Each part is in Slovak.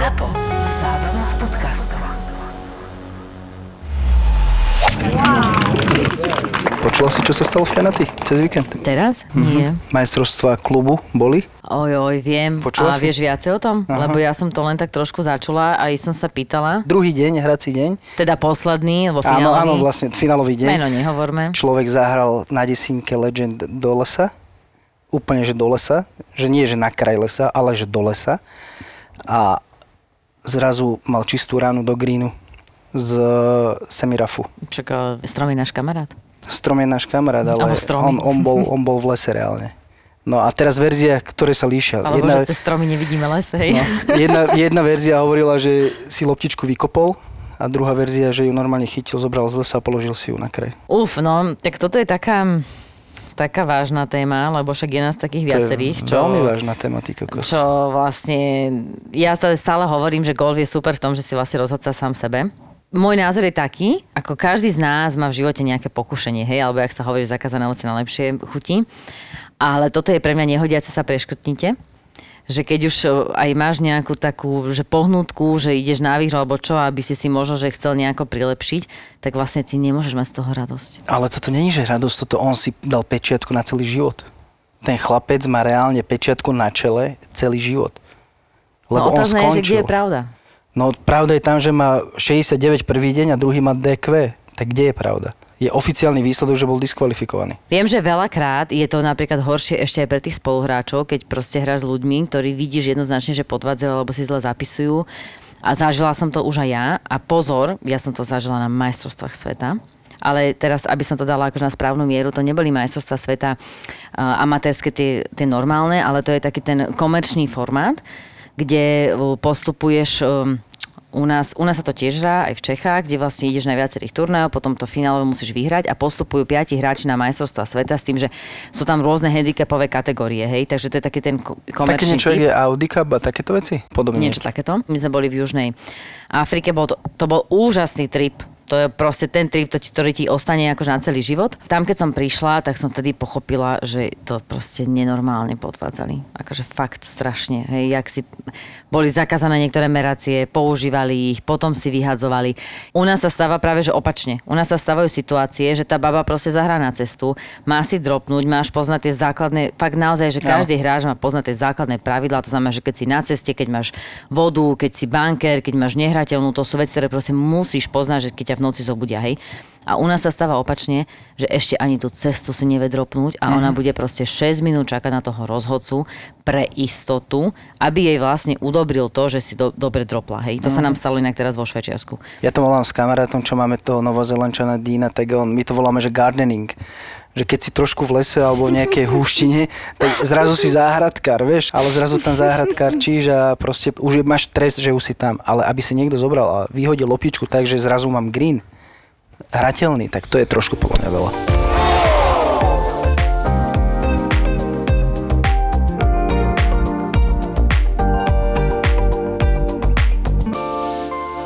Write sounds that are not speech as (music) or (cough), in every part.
ZAPO. Zábrná v podcastov. Počula si, čo sa stalo v Penati cez víkend? Teraz? Nie. Majstrovstvá klubu boli? Oj, oj, viem. Počula a si? vieš viacej o tom? Aha. Lebo ja som to len tak trošku začula a som sa pýtala. Druhý deň, hrací deň. Teda posledný, alebo Áno, finálový. áno, vlastne finálový deň. Meno nehovorme. Človek zahral na desinke Legend do lesa. Úplne, že do lesa. Že nie, že na kraj lesa, ale že do lesa. A zrazu mal čistú ránu do greenu z semirafu. Čaká, strom je náš kamarát. Strom je náš kamarát, ale on, on, bol, on bol v lese reálne. No a teraz verzia, ktoré sa líšia. Alebo že cez stromy nevidíme les, hej. no, jedna, jedna verzia hovorila, že si loptičku vykopol a druhá verzia, že ju normálne chytil, zobral z lesa a položil si ju na kraj. Uf, no, tak toto je taká, taká vážna téma, lebo však je nás takých viacerých, to je čo... veľmi vážna tematika. Kos. čo vlastne, ja stále, hovorím, že golf je super v tom, že si vlastne rozhodca sám sebe. Môj názor je taký, ako každý z nás má v živote nejaké pokušenie, hej, alebo jak sa hovorí, že zakázané ovoce na lepšie chutí. Ale toto je pre mňa nehodiace sa preškrtnite že keď už o, aj máš nejakú takú, že pohnutku, že ideš na výhru alebo čo, aby si si možno, že chcel nejako prilepšiť, tak vlastne ty nemôžeš mať z toho radosť. Ale toto není, že radosť, toto on si dal pečiatku na celý život. Ten chlapec má reálne pečiatku na čele celý život. Lebo no on otázne je, že skončil. kde je pravda. No pravda je tam, že má 69 prvý deň a druhý má DQ. Tak kde je pravda? Je oficiálny výsledok, že bol diskvalifikovaný. Viem, že veľakrát je to napríklad horšie ešte aj pre tých spoluhráčov, keď proste hráš s ľuďmi, ktorí vidíš jednoznačne, že podvádzajú alebo si zle zapisujú. A zažila som to už aj ja. A pozor, ja som to zažila na majstrovstvách sveta. Ale teraz, aby som to dala akože na správnu mieru, to neboli majstrovstvá sveta uh, amatérske tie, tie normálne, ale to je taký ten komerčný formát, kde uh, postupuješ um, u nás, u nás sa to tiež hrá aj v Čechách, kde vlastne ideš na viacerých turnajov, potom to finálové musíš vyhrať a postupujú piati hráči na majstrovstvá sveta s tým, že sú tam rôzne handicapové kategórie, hej, takže to je taký ten ko- Také komerčný niečo typ. je Audi Cup a takéto veci? Podobne Niečo takéto. My sme boli v Južnej Afrike, bol to, to bol úžasný trip. To je proste ten trip, to ktorý ti ostane akože na celý život. Tam, keď som prišla, tak som tedy pochopila, že to proste nenormálne podvádzali. Akože fakt strašne. Hej, jak si boli zakázané niektoré meracie, používali ich, potom si vyhadzovali. U nás sa stáva práve, že opačne. U nás sa stávajú situácie, že tá baba proste zahrá na cestu, má si dropnúť, máš poznať tie základné, fakt naozaj, že každý hráč má poznať tie základné pravidlá, to znamená, že keď si na ceste, keď máš vodu, keď si banker, keď máš nehrateľnú, to sú veci, ktoré proste musíš poznať, že keď ťa v noci zobudia, hej. A u nás sa stáva opačne, že ešte ani tú cestu si nevie dropnúť a ona bude proste 6 minút čakať na toho rozhodcu pre istotu, aby jej vlastne udobril to, že si do, dobre dropla, hej. To sa nám stalo inak teraz vo Švečiarsku. Ja to volám s kamarátom, čo máme toho novozelančana Dína, tak on, my to voláme, že gardening. Že keď si trošku v lese alebo v nejakej húštine, tak zrazu si záhradkár, vieš, ale zrazu tam záhradkár číš a proste už máš stres, že už si tam. Ale aby si niekto zobral a vyhodil lopičku tak, že zrazu mám green, hrateľný, tak to je trošku podľa mňa veľa.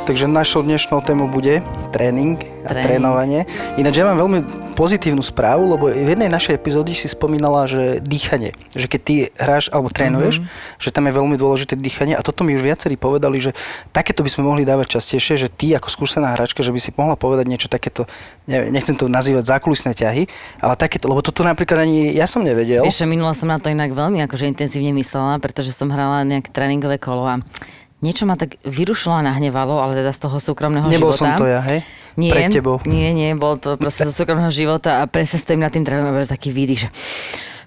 Takže našou dnešnou tému bude tréning a Tréning. trénovanie. Ináč ja mám veľmi pozitívnu správu, lebo v jednej našej epizóde si spomínala, že dýchanie. Že keď ty hráš alebo trénuješ, mm-hmm. že tam je veľmi dôležité dýchanie a toto mi už viacerí povedali, že takéto by sme mohli dávať častejšie, že ty ako skúsená hráčka, že by si mohla povedať niečo takéto, nechcem to nazývať zákulisné ťahy, ale takéto, lebo toto napríklad ani ja som nevedel. Vieš, že minula som na to inak veľmi akože intenzívne myslela, pretože som hrala nejaké tréningové kolo a niečo ma tak vyrušilo a nahnevalo, ale teda z toho súkromného Nebol som života. to ja, hej? Nie, Pred tebou. nie, nie, bol to proste zo (laughs) súkromného života a presne stojím nad tým drevom a taký výdych, že...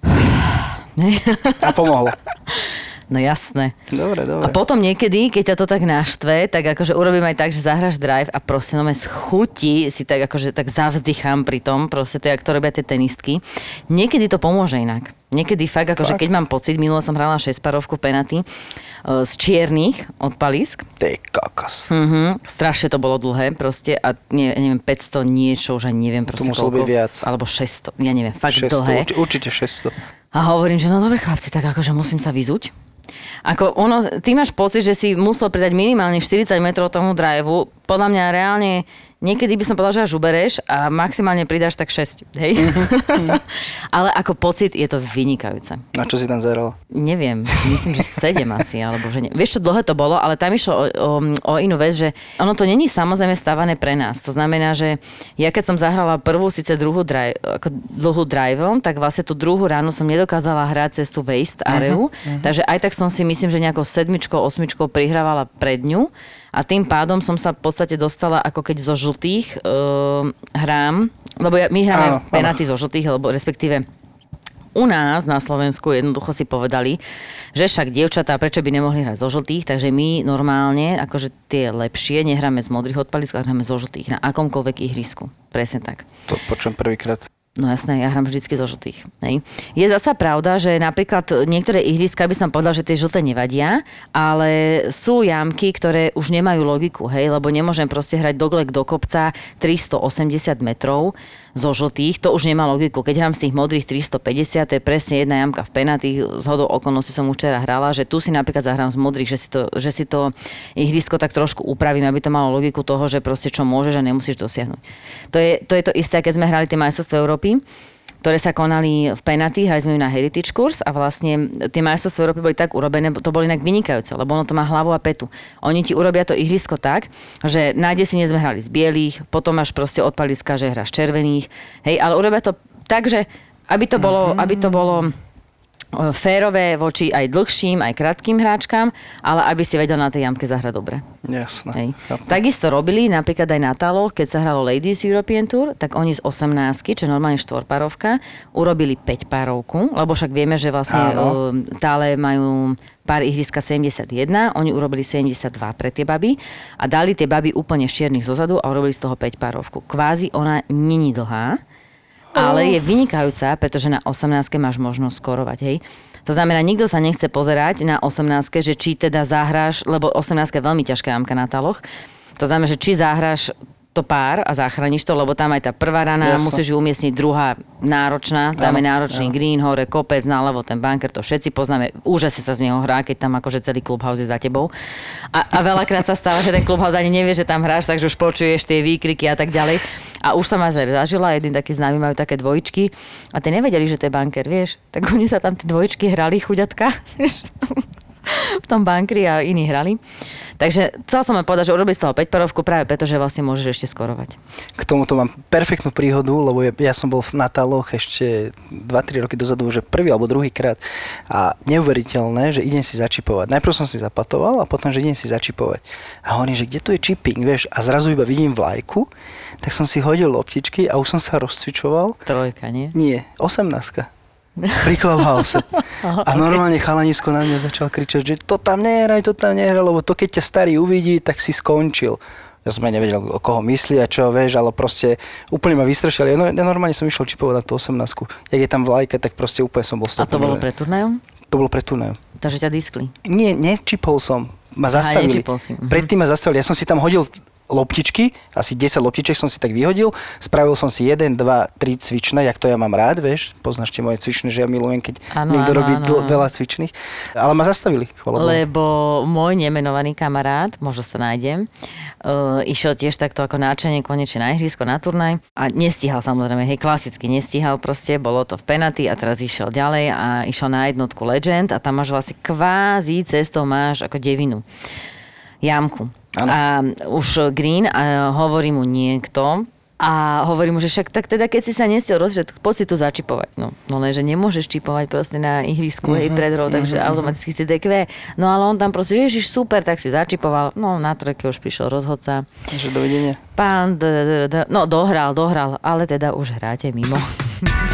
(sighs) A pomohlo. (laughs) No jasné. Dobre, dobre. A potom niekedy, keď ťa to tak naštve, tak akože urobím aj tak, že zahraš drive a proste no z chuti si tak akože tak zavzdychám pri tom, proste to, jak to robia tie tenistky. Niekedy to pomôže inak. Niekedy fakt, akože keď mám pocit, minulo som hrala 6 parovku penaty e, z čiernych od palisk. Ty kokos. Mhm, strašne to bolo dlhé proste a ne, neviem, 500 niečo, už ani neviem proste muselo koľko. byť viac. Alebo 600, ja neviem, fakt 600, dlhé. urči- určite 600. A hovorím, že no dobre chlapci, tak akože musím sa vyzuť. Ako ono, ty máš pocit, že si musel pridať minimálne 40 metrov tomu driveu, podľa mňa reálne, niekedy by som povedala, že až ubereš a maximálne pridáš tak 6, hej? (laughs) Ale ako pocit je to vynikajúce. A čo si tam zerala? Neviem, myslím, že 7 asi, alebo že nie. Vieš, čo dlhé to bolo, ale tam išlo o, o, o inú vec, že ono to není samozrejme stávané pre nás. To znamená, že ja keď som zahrala prvú, síce druhú drive, ako dlhú driveom, tak vlastne tú druhú ránu som nedokázala hrať cez tú waste areu, uh-huh, uh-huh. takže aj tak som si myslím, že nejakou sedmičkou, osmičkou prihrávala pred ňu a tým pádom som sa v podstate dostala ako keď zo žltých uh, hrám, lebo ja, my hráme Áno, áno. penaty zo žltých, alebo respektíve u nás na Slovensku jednoducho si povedali, že však dievčatá, prečo by nemohli hrať zo žltých, takže my normálne, akože tie lepšie, nehráme z modrých odpalisk, ale hráme zo žltých na akomkoľvek ihrisku. Presne tak. To počujem prvýkrát. No jasné, ja hrám vždycky zo žltých. Hej. Je zasa pravda, že napríklad niektoré ihriska by som povedal, že tie žlté nevadia, ale sú jamky, ktoré už nemajú logiku, hej, lebo nemôžem proste hrať doglek do kopca 380 metrov zo žltých, to už nemá logiku. Keď hrám z tých modrých 350, to je presne jedna jamka v penatých, z hodou okolností som včera hrala, že tu si napríklad zahrám z modrých, že si to, že si to ihrisko tak trošku upravím, aby to malo logiku toho, že proste čo môžeš a nemusíš dosiahnuť. To je to, je to isté, keď sme hrali tie majstrovstvá Európy, ktoré sa konali v Penaty, hrali sme ju na Heritage Course a vlastne tie majstrovstvá Európy boli tak urobené, to boli inak vynikajúce, lebo ono to má hlavu a petu. Oni ti urobia to ihrisko tak, že na desine sme hrali z bielých, potom máš proste odpaliska, že hráš červených, hej, ale urobia to tak, že aby to bolo, aby to bolo férové voči aj dlhším, aj krátkým hráčkam, ale aby si vedel na tej jamke zahrať dobre. Jasné. Hej. Takisto robili napríklad aj na taloch, keď sa hralo Ladies European Tour, tak oni z 18, čo je normálne štvorparovka, urobili 5 párovku, lebo však vieme, že vlastne Áno. uh, tále majú pár ihriska 71, oni urobili 72 pre tie baby a dali tie baby úplne z čiernych zozadu a urobili z toho 5 párovku. Kvázi ona není dlhá, ale je vynikajúca, pretože na 18 máš možnosť skorovať, hej. To znamená, nikto sa nechce pozerať na 18, že či teda zahráš, lebo 18 je veľmi ťažká jamka na taloch. To znamená, že či zahráš to pár a zachrániš to, lebo tam aj tá prvá rana, Jasno. musíš ju umiestniť, druhá náročná, tam Áno, je náročný green, hore kopec, naľavo ten bunker, to všetci poznáme, úžasne sa z neho hrá, keď tam akože celý clubhouse je za tebou. A, a veľakrát sa stáva, že ten clubhouse ani nevie, že tam hráš, takže už počuješ tie výkriky a tak ďalej. A už som aj zažila, jedný taký známy majú také dvojičky a tie nevedeli, že to je bunker, vieš. Tak oni sa tam tie dvojičky hrali, chuďatka, (laughs) v tom bankri a iní hrali. Takže chcel som len povedať, že urobili z toho 5 parovku práve preto, že vlastne môžeš ešte skorovať. K tomuto mám perfektnú príhodu, lebo ja, ja som bol v Nataloch ešte 2-3 roky dozadu, že prvý alebo druhý krát a neuveriteľné, že idem si začipovať. Najprv som si zapatoval a potom, že idem si začipovať. A hovorím, že kde tu je chipping, vieš, a zrazu iba vidím vlajku, tak som si hodil loptičky a už som sa rozcvičoval. Trojka, nie? Nie, 18 pri Clubhouse. A normálne chalanisko na mňa začal kričať, že to tam nehraj, to tam nehraj, lebo to keď ťa starý uvidí, tak si skončil. Ja som aj nevedel, o koho myslí a čo, vieš, ale proste úplne ma vystrašili. Ja, no, ja normálne som išiel čipovať na tú 18 Jak je tam vlajka, tak proste úplne som bol A to bolo stopnutý. pre turnajom? To bolo pre turnajom. Takže ťa diskli. Nie, nečipol som. Ma zastavili. si, mhm. Predtým ma zastavili. Ja som si tam hodil loptičky, asi 10 loptiček som si tak vyhodil, spravil som si 1, 2, 3 cvičné, jak to ja mám rád, vieš, poznáš tie moje cvičné, že ja milujem, keď Áno, niekto áno, robí áno, dl- veľa cvičných, ale ma zastavili, chvala. Lebo môj nemenovaný kamarát, možno sa nájdem, uh, išiel tiež takto ako náčenie konečne na ihrisko, na turnaj. A nestíhal samozrejme, hej, klasicky nestíhal proste, bolo to v penaty a teraz išiel ďalej a išiel na jednotku Legend a tam máš vlastne kvázi cestou máš ako devinu. Jamku. A už Green a hovorí mu niekto, a hovorí mu, že však tak teda, keď si sa nestiel rozšiť, poď si tu začipovať. No, no len, že nemôžeš čipovať proste na ihrisku, Mhm, hej, pred hrou, takže automaticky si DQ. No ale on tam proste, ježiš, super, tak si začipoval. No na trojke už prišiel rozhodca. Takže dovidenia. Pán, no dohral, dohral, ale teda už hráte mimo. (laughs)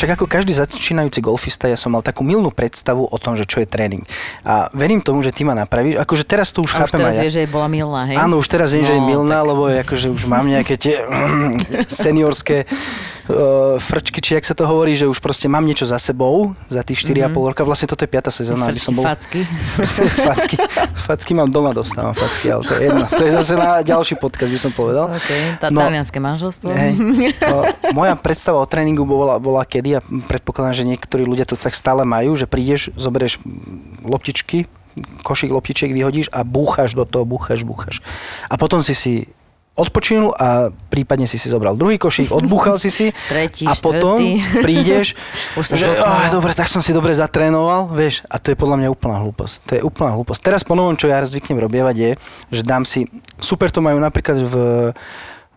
Však ako každý začínajúci golfista, ja som mal takú milnú predstavu o tom, že čo je tréning. A verím tomu, že ty ma napravíš. Akože teraz to už A už chápem teraz aj ja. vieš, že bola milná, hej? Áno, už teraz viem, že je No, milná, lebo akože už mám nejaké tie seniorské uh, frčky, či jak sa to hovorí, že už proste mám niečo za sebou, za tých 4,5 roka. Vlastne toto je 5. sezóna, aby som bol... Facky. (laughs) facky. facky mám doma, dostávam facky, ale to je jedno. To je zase na ďalší podcast, by som povedal. Okay. Tá No. talianské manželstvo. Hej. (laughs) No, moja predstava o tréningu bola, bola kedy a predpokladám, že niektorí ľudia to tak stále majú, že prídeš, zoberieš loptičky, košík loptičiek vyhodíš a búchaš do toho, búchaš, búchaš. A potom si si odpočinul a prípadne si si zobral druhý košík, odbúchal si si (laughs) Tretí, a potom štvrtý. (laughs) prídeš, (laughs) Už sa že. "Aj, dobre, tak som si dobre zatrénoval, vieš, a to je podľa mňa úplná hlúposť. To je úplná hlúposť. Teraz po novom, čo ja zvyknem robievať je, že dám si, super to majú napríklad v,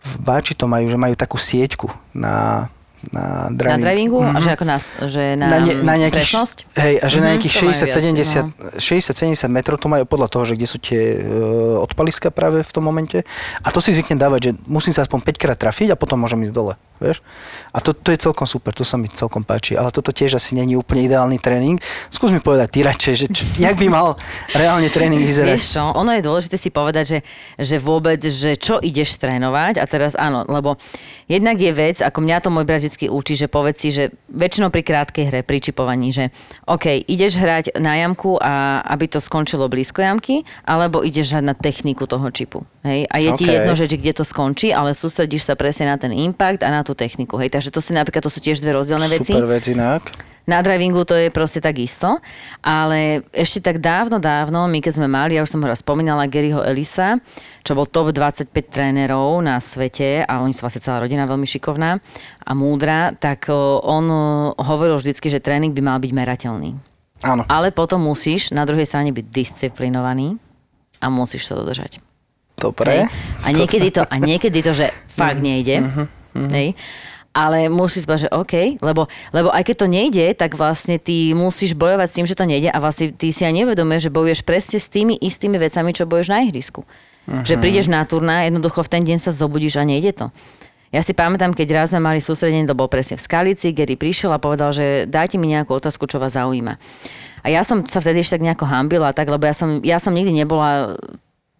v Báči to majú, že majú takú sieťku na, na Na driving. drivingu? A Mhm. že ako nás, že na, na, ne, na nejakých, presnosť? Hej, a že na Mhm, nejakých to majú viac, 60-70 60-70 metrov to majú podľa toho, že kde sú tie uh, odpaliska práve v tom momente. A to si zvyknem dávať, že musím sa aspoň 5 krát trafiť a potom môžem ísť dole. Vieš? A to, to je celkom super, to sa mi celkom páči. Ale toto tiež asi není úplne ideálny tréning. Skús mi povedať ty radšej, že č, jak by mal reálne tréning vyzerať. Vieš čo, ono je dôležité si povedať, že, že vôbec, že čo ideš trénovať a teraz áno, lebo jednak je vec, ako mňa to môj brat vždy učí, že povedz si, že väčšinou pri krátkej hre, pri čipovaní, že OK, ideš hrať na jamku a aby to skončilo blízko jamky, alebo ideš hrať na techniku toho čipu. Hej? A je ti OK. jedno, že kde to skončí, ale sústredíš sa presne na ten impact a na tú techniku. Hej? Takže to si napríklad, to sú tiež dve rozdielne veci. Super vec inak. Na drivingu to je proste takisto, ale ešte tak dávno, dávno, my keď sme mali, ja už som ho raz spomínala, Garyho Elisa, čo bol top 25 trénerov na svete a oni sú vlastne celá rodina veľmi šikovná a múdra, tak on hovoril vždycky, že tréning by mal byť merateľný. Áno. Ale potom musíš na druhej strane byť disciplinovaný a musíš sa dodržať. Dobre. Hej. A niekedy to, a niekedy to, že fakt nejde. Hej. Ale musíš povedať, že OK, lebo, lebo aj keď to nejde, tak vlastne ty musíš bojovať s tým, že to nejde a vlastne ty si aj nevedomuješ, že bojuješ presne s tými istými vecami, čo bojuješ na ihrisku. Že prídeš na turná, jednoducho v ten deň sa zobudíš a nejde to. Ja si pamätám, keď raz sme mali sústredenie, to bol presne v Skalici, Gary prišiel a povedal, že dajte mi nejakú otázku, čo vás zaujíma. A ja som sa vtedy ešte tak nejako hambila, tak, lebo ja som, ja som nikdy nebola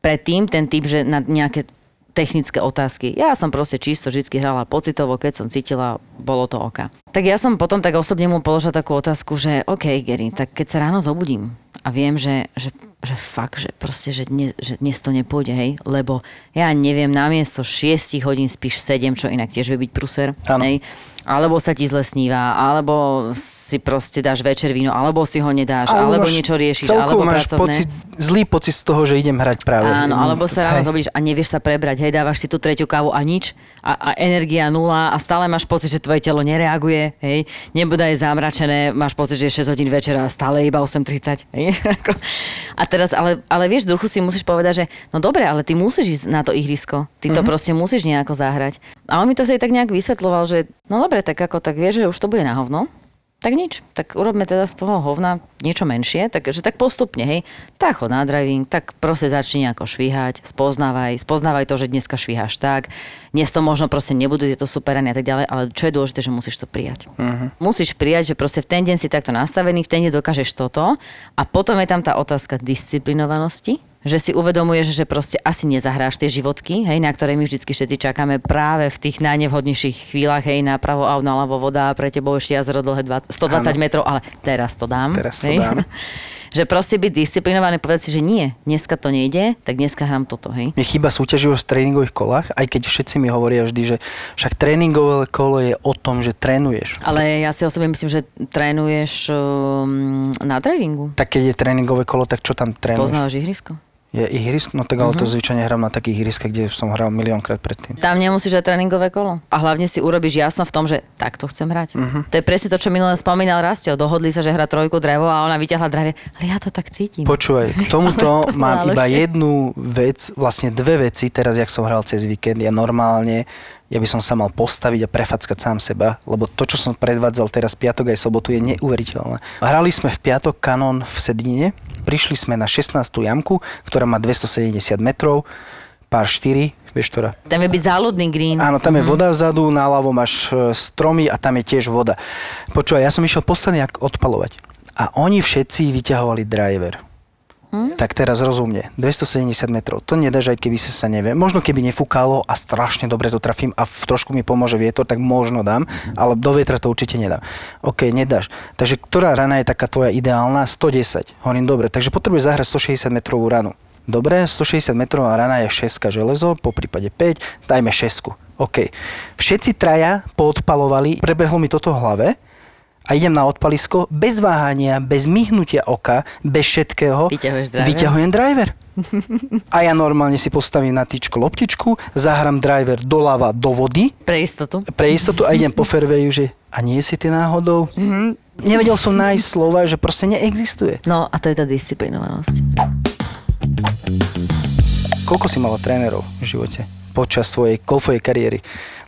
predtým ten typ, že na nejaké technické otázky. Ja som proste čisto vždy hrala pocitovo, keď som cítila, bolo to oka. Tak ja som potom tak osobne mu položila takú otázku, že OK, Gary, tak keď sa ráno zobudím a viem, že, že, že fakt, že proste, že dnes, že dnes to nepôjde, hej, lebo ja neviem, namiesto 6 hodín spíš 7, čo inak tiež vie byť pruser, Áno. hej, alebo sa ti zle sníva, alebo si proste dáš večer víno, alebo si ho nedáš, Alebo alebo máš- niečo riešiš, alebo máš pracovné. pocit, zlý pocit z toho, že idem hrať práve. Áno, alebo sa ráno Hej. zobudíš a nevieš sa prebrať, hej, dávaš si tú tretiu kávu a nič a, a energia nula a stále máš pocit, že tvoje telo nereaguje, hej, nebude je zamračené, máš pocit, že je 6 hodín večera a stále iba 8.30, hej. (laughs) Ako- a teraz, ale, ale vieš, duchu si musíš povedať, že no dobre, ale ty musíš ísť na to ihrisko, ty to proste musíš nejako zahrať. A on mi to vtedy tak nejak vysvetloval, že no dobre, tak ako, tak vieš, že už to bude na hovno, tak nič. Tak urobme teda z toho hovna niečo menšie, takže tak postupne, hej. Tak chod na driving, tak proste začni nejako švíhať, spoznávaj, spoznávaj to, že dneska švíhaš tak. Dnes to možno proste nebudú tieto superany a tak ďalej, ale čo je dôležité, že musíš to prijať. Uh-huh. Musíš prijať, že proste v ten deň si takto nastavený, v ten deň dokážeš toto a potom je tam tá otázka disciplinovanosti, že si uvedomuješ, že proste asi nezahráš tie životky, hej, na ktoré my vždycky všetci čakáme práve v tých najnevhodnejších chvíľach, hej, napravo a naľavo voda, pre tebou ešte jazero dlhé 20, 120 Áno. metrov, ale teraz to dám. Teraz to hej. dám. (laughs) že proste byť disciplinovaný, povedať si, že nie, dneska to nejde, tak dneska hrám toto, hej. Mne chýba súťaživosť v tréningových kolách, aj keď všetci mi hovoria vždy, že však tréningové kolo je o tom, že trénuješ. Ale ja si osobne myslím, že trénuješ um, na drivingu. Tak keď je tréningové kolo, tak čo tam trénuješ? Spoznávaš ihrisko. Je ihrisko? No tak ale Mhm. to zvyčajne hrám na takých ihriskách, kde som hral miliónkrát predtým. Tam nemusíš aj tréningové kolo. A hlavne si urobíš jasno v tom, že takto chcem hrať. Mhm. To je presne to, čo minule spomínal Rastio. Dohodli sa, že hra trojku drevo a ona vyťahla drevo. Ale ja to tak cítim. Počúvaj, k tomuto (laughs) mám iba jednu vec, vlastne dve veci, teraz jak som hral cez víkend, ja normálne, ja by som sa mal postaviť a prefackať sám seba, lebo to, čo som predvádzal teraz piatok aj sobotu, je neuveriteľné. Hrali sme v piatok kanon v Sedine, prišli sme na 16. jamku, ktorá má 270 metrov, pár 4, vieš ktorá? Tam je byť záľudný green. Áno, tam je voda vzadu, náľavo máš e, stromy a tam je tiež voda. Počúvaj, ja som išiel posledný jak odpalovať. A oni všetci vyťahovali driver. Tak teraz rozumne, 270 metrov, to nedáš aj keby sa sa nevie. Možno keby nefúkalo a strašne dobre to trafím a v trošku mi pomôže vietor, tak možno dám, ale do vietra to určite nedám. OK, nedáš. Takže ktorá rana je taká tvoja ideálna? 110. Hovorím, dobre, takže potrebuješ zahrať 160 metrovú ranu. Dobre, 160 metrová rana je 6 železo, po prípade 5, dajme 6. OK. Všetci traja poodpalovali, prebehlo mi toto v hlave a idem na odpalisko, bez váhania, bez myhnutia oka, bez všetkého, driver? vyťahujem driver. A ja normálne si postavím na tyčko loptičku, zahrám driver doľava do vody, Pre istotu. pre istotu a idem po fairwayu, že a nie si ty náhodou? Mm-hmm. Nevedel som nájsť slova, že proste neexistuje. No a to je tá disciplinovanosť. Koľko si mala trénerov v živote počas svojej golfovej kariéry?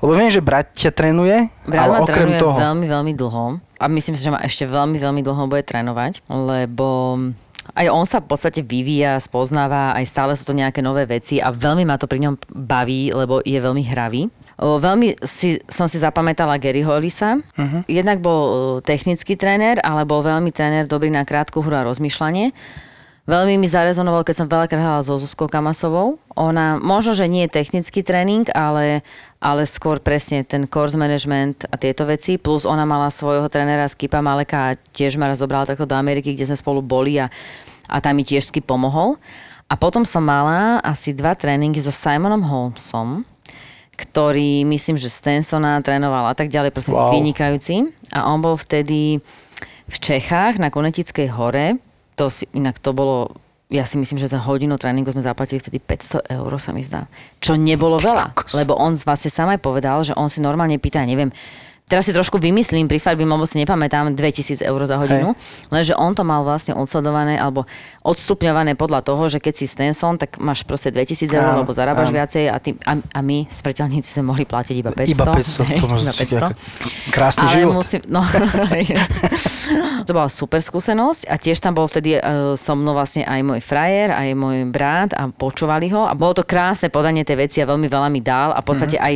Lebo viem, že brat ťa trénuje, Brat ale okrem trénuje toho... veľmi, veľmi dlho. A myslím si, že ma ešte veľmi, veľmi dlho bude trénovať, lebo aj on sa v podstate vyvíja, spoznáva, aj stále sú to nejaké nové veci a veľmi ma to pri ňom baví, lebo je veľmi hravý. Veľmi si, som si zapamätala Gary Hollisa. Uh-huh. Jednak bol technický tréner, ale bol veľmi tréner dobrý na krátku hru a rozmýšľanie. Veľmi mi zarezonoval, keď som veľakrát hrala so Zuzkou Kamasovou. Ona, možno, že nie je technický tréning, ale, ale skôr presne ten course management a tieto veci. Plus ona mala svojho trénera Skipa Maleka a tiež ma raz zobrala takto do Ameriky, kde sme spolu boli a, a tam mi tiež Skip pomohol. A potom som mala asi dva tréningy so Simonom Holmesom, ktorý myslím, že Stensona trénoval a tak ďalej, proste Wow. vynikajúci. A on bol vtedy v Čechách na Konetickej hore. To si, inak to bolo, ja si myslím, že za hodinu tréningu sme zaplatili vtedy 500 eur, sa mi zdá. Čo nebolo veľa, lebo on vlastne sám aj povedal, že on si normálne pýta, neviem, Teraz si trošku vymyslím, pri farbím, lebo si nepamätám 2000 eur za hodinu, lenže on to mal vlastne odsledované alebo odstupňované podľa toho, že keď si Stenson, tak máš proste 2000 eur, lebo zarábaš áno. viacej a, ty, a, a my, smrteľníci, sme mohli platiť iba 500. Iba 500, hej, to (laughs) iba musí byť 500. krásny Ale život. musím, no, (laughs) to bola super skúsenosť a tiež tam bol vtedy uh, so mnou vlastne aj môj frajer, aj môj brat a počúvali ho a bolo to krásne podanie tej veci a veľmi veľa mi dal a v podstate Mhm. aj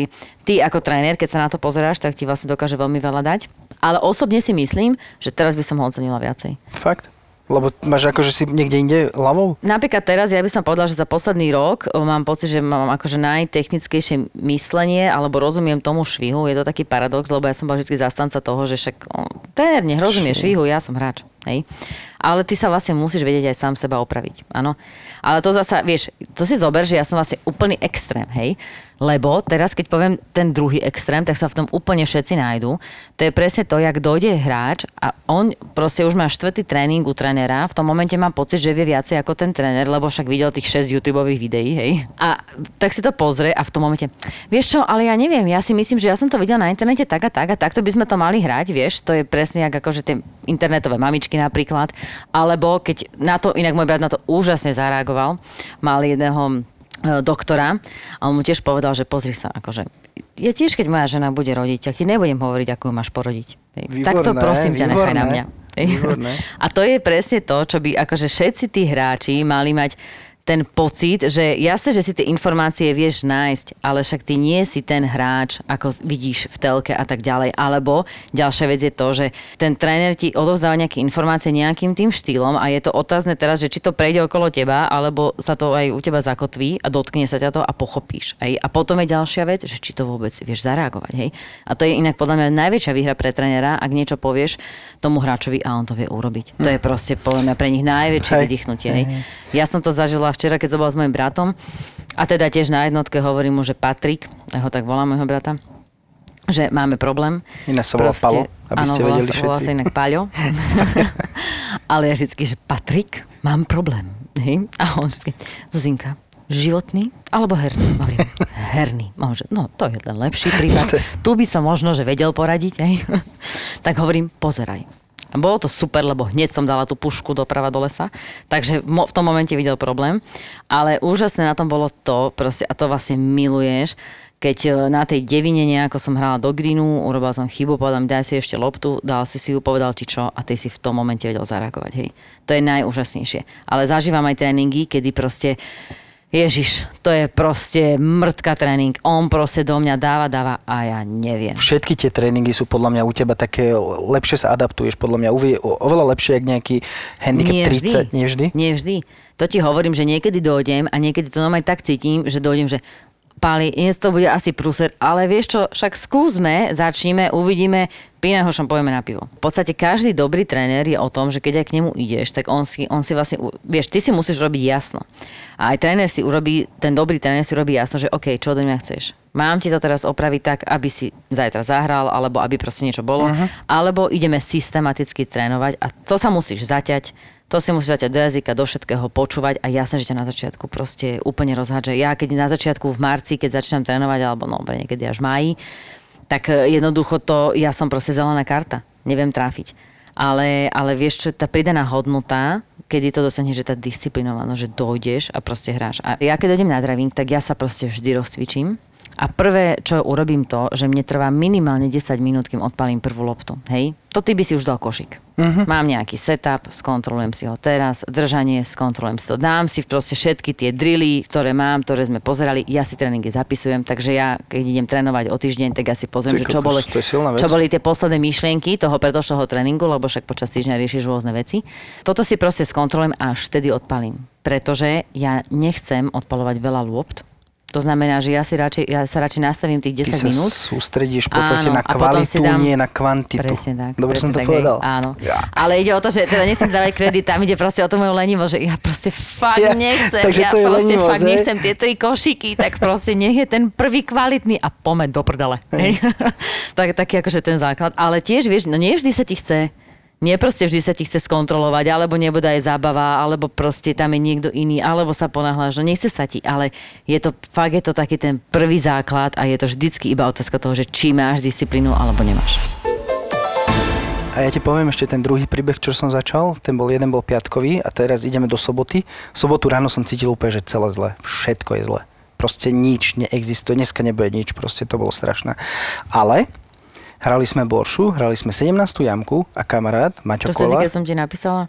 ty ako tréner, keď sa na to pozeráš, tak ti vlastne dokáže veľmi veľa dať. Ale osobne si myslím, že teraz by som ho ocenila viacej. Fakt? Lebo máš akože si niekde inde ľavou? Napríklad teraz ja by som povedala, že za posledný rok o, mám pocit, že mám akože najtechnickejšie myslenie, alebo rozumiem tomu švihu. Je to taký paradox, lebo ja som bola vždy zastanca toho, že však tréner, nech rozumie švihu, ja som hráč. Hej. Ale ty sa vlastne musíš vedieť aj sám seba opraviť. Áno. Ale to zasa, vieš, to si zober, že ja som vlastne úplný extrém, hej. Lebo teraz, keď poviem ten druhý extrém, tak sa v tom úplne všetci nájdú. To je presne to, jak dojde hráč a on proste už má štvrtý tréning u trénera, v tom momente má pocit, že vie viacej ako ten tréner, lebo však videl tých 6 YouTube videí, hej. A tak si to pozrie a v tom momente, vieš čo, ale ja neviem, ja si myslím, že ja som to videl na internete tak a tak a takto by sme to mali hrať, vieš, to je presne jak akože tie internetové mamičky napríklad, alebo keď na to, inak môj brat na to úžasne zareagoval, mal jedného doktora a on mu tiež povedal, že pozri sa, akože ja tiež, keď moja žena bude rodiť, tak ti nebudem hovoriť, ako ju máš porodiť. Výborné, tak to prosím ťa, nechaj na výborné, mňa. Výborné. (laughs) A to je presne to, čo by akože všetci tí hráči mali mať ten pocit, že jasné, že si tie informácie vieš nájsť, ale však ty nie si ten hráč, ako vidíš v telke a tak ďalej. Alebo ďalšia vec je to, že ten tréner ti odovzdáva nejaké informácie nejakým tým štýlom a je to otázne teraz, že či to prejde okolo teba, alebo sa to aj u teba zakotví a dotkne sa ťa to a pochopíš. Hej? A potom je ďalšia vec, že či to vôbec vieš zareagovať. Hej? A to je inak podľa mňa najväčšia výhra pre trénera, ak niečo povieš tomu hráčovi a on to vie urobiť. To je proste podľa mňa pre nich najväčšie Hej. vydýchnutie. Hej? Ja som to zažila včera, keď som bola s mojim bratom a teda tiež na jednotke hovorím mu, že Patrik, ja ho tak volám môjho brata, že máme problém. Iné sa volá Palo, aby áno, ste volá vedeli sa, volá všetci. sa inak Paľo. (laughs) Ale ja vždycky, že Patrik, mám problém. Hej? A on vždycky, Zuzinka, životný alebo herný? Hovorím, herný. Mám, že, no, to je ten lepší prípad. (laughs) Tu by som možno, že vedel poradiť. Hej? (laughs) tak hovorím, pozeraj. A bolo to super, lebo hneď som dala tú pušku doprava do lesa, takže v tom momente videl problém. Ale úžasné na tom bolo to, proste, a to vlastne miluješ, keď e, na tej devine nejako som hrala do greenu, urobila som chybu, povedal mi, daj si ešte loptu, dal si si ju, povedal ti čo a ty si v tom momente vedel zareagovať. Hej. To je najúžasnejšie. Ale zažívam aj tréningy, kedy proste Ježiš, to je proste mŕtka tréning. On proste do mňa dáva, dáva a ja neviem. Všetky tie tréningy sú podľa mňa u teba také, lepšie sa adaptuješ, podľa mňa uvie, oveľa lepšie, jak nejaký handicap Nie 30. Nie vždy? Nie vždy. To ti hovorím, že niekedy dojdem a niekedy to normálne tak cítim, že dojdem, že Pali, dnes to bude asi prúser, ale vieš čo, však skúsme, začníme, uvidíme, Pínehošom pojeme na pivo. V podstate každý dobrý tréner je o tom, že keď aj k nemu ideš, tak on si, on si vlastne, vieš, ty si musíš robiť jasno. A aj tréner si urobí, ten dobrý tréner si urobí jasno, že OK, čo od mňa chceš. Mám ti to teraz opraviť tak, aby si zajtra zahral, alebo aby proste niečo bolo, uh-huh. alebo ideme systematicky trénovať a to sa musíš zaťať, to si musíš zaťať do jazyka, do všetkého počúvať a jasne, že ťa na začiatku proste úplne rozhádže. Ja keď na začiatku v marci, keď začínam trénovať, alebo no, niekedy až v máji, tak e, jednoducho to, ja som proste zelená karta. Neviem tráfiť. Ale, ale vieš, čo tá pridaná hodnota, kedy to dosiahne, že tá disciplinovanosť, že dojdeš a proste hráš. A ja keď dojdem na driving, tak ja sa proste vždy rozcvičím. A prvé, čo urobím to, že mne trvá minimálne 10 minút, kým odpalím prvú loptu. Hej? To ty by si už dal košík. Uh-huh. Mám nejaký setup, skontrolujem si ho teraz, držanie, skontrolujem si to. Dám si proste všetky tie drily, ktoré mám, ktoré sme pozerali. Ja si tréningy zapisujem, takže ja, keď idem trénovať o týždeň, tak ja si pozriem, Ty že čo boli, čo boli tie posledné myšlienky toho predošlého tréningu, lebo však počas týždňa riešiš rôzne veci. Toto si proste skontrolujem a až vtedy odpalím. Pretože ja nechcem odpalovať veľa lôpt, to znamená, že ja, si radšej, ja sa radšej nastavím tých 10 Ty sa minút. sústredíš v podstate Áno, na kvalitu, dám- nie na kvantitu. Presne tak. Dobre presne som to tak, povedal? Hej, áno. Ja. Ale ide o to, že teda nechcem zdávať kredit, tam ide proste o tú moju lenivosť, že ja proste fakt Ja, nechcem. takže ja to je proste lenivosť, fakt hej? nechcem tie tri košiky, tak proste nech je ten prvý kvalitný a pomeď do prdele. Hej. (laughs) tak, taký akože ten základ. Ale tiež, vieš, no nie vždy sa ti chce nie proste vždy sa ti chce skontrolovať, alebo nebude aj zábava, alebo proste tam je niekto iný, alebo sa ponáhľaš, no nechce sa ti, ale je to, fakt je to taký ten prvý základ a je to vždycky iba otázka toho, že či máš disciplínu, alebo nemáš. A ja ti poviem ešte ten druhý príbeh, čo som začal. Ten bol, jeden bol piatkový a teraz ideme do soboty. V sobotu ráno som cítil úplne, že celé zle. Všetko je zle. Proste nič neexistuje. Dneska nebude nič, proste to bolo strašné. Ale hrali sme boršu, hrali sme 17. jamku a kamarát Maťo To vtedy, Kola. keď som ti napísala,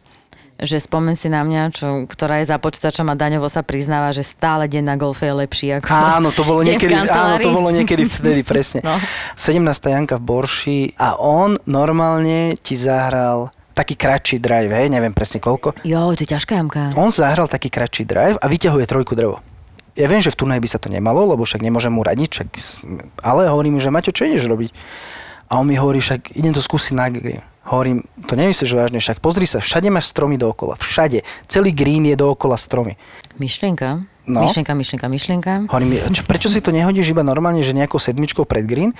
že spomen si na mňa, čo, ktorá je za počítačom a daňovo sa priznáva, že stále deň na golfe je lepší ako Áno, to bolo niekedy, áno, to bolo niekedy vtedy, presne. No. 17. Janka v Borši a on normálne ti zahral taký kratší drive, hej, neviem presne koľko. Jo, to je ťažká jamka. On zahral taký kratší drive a vyťahuje trojku drevo. Ja viem, že v turnaji by sa to nemalo, lebo však nemôžem mu radiť, však, ale hovorím mu, že Maťo, čo ideš robiť? A on mi hovorí, však idem to skúsiť na green. Hovorím, to nemyslíš vážne, však pozri sa, všade máš stromy dookola, všade. Celý green je dookola stromy. Myšlienka. No. Myšlienka, myšlienka, myšlienka. Hovorím, čo, prečo si to nehodíš iba normálne, že nejakou sedmičkou pred green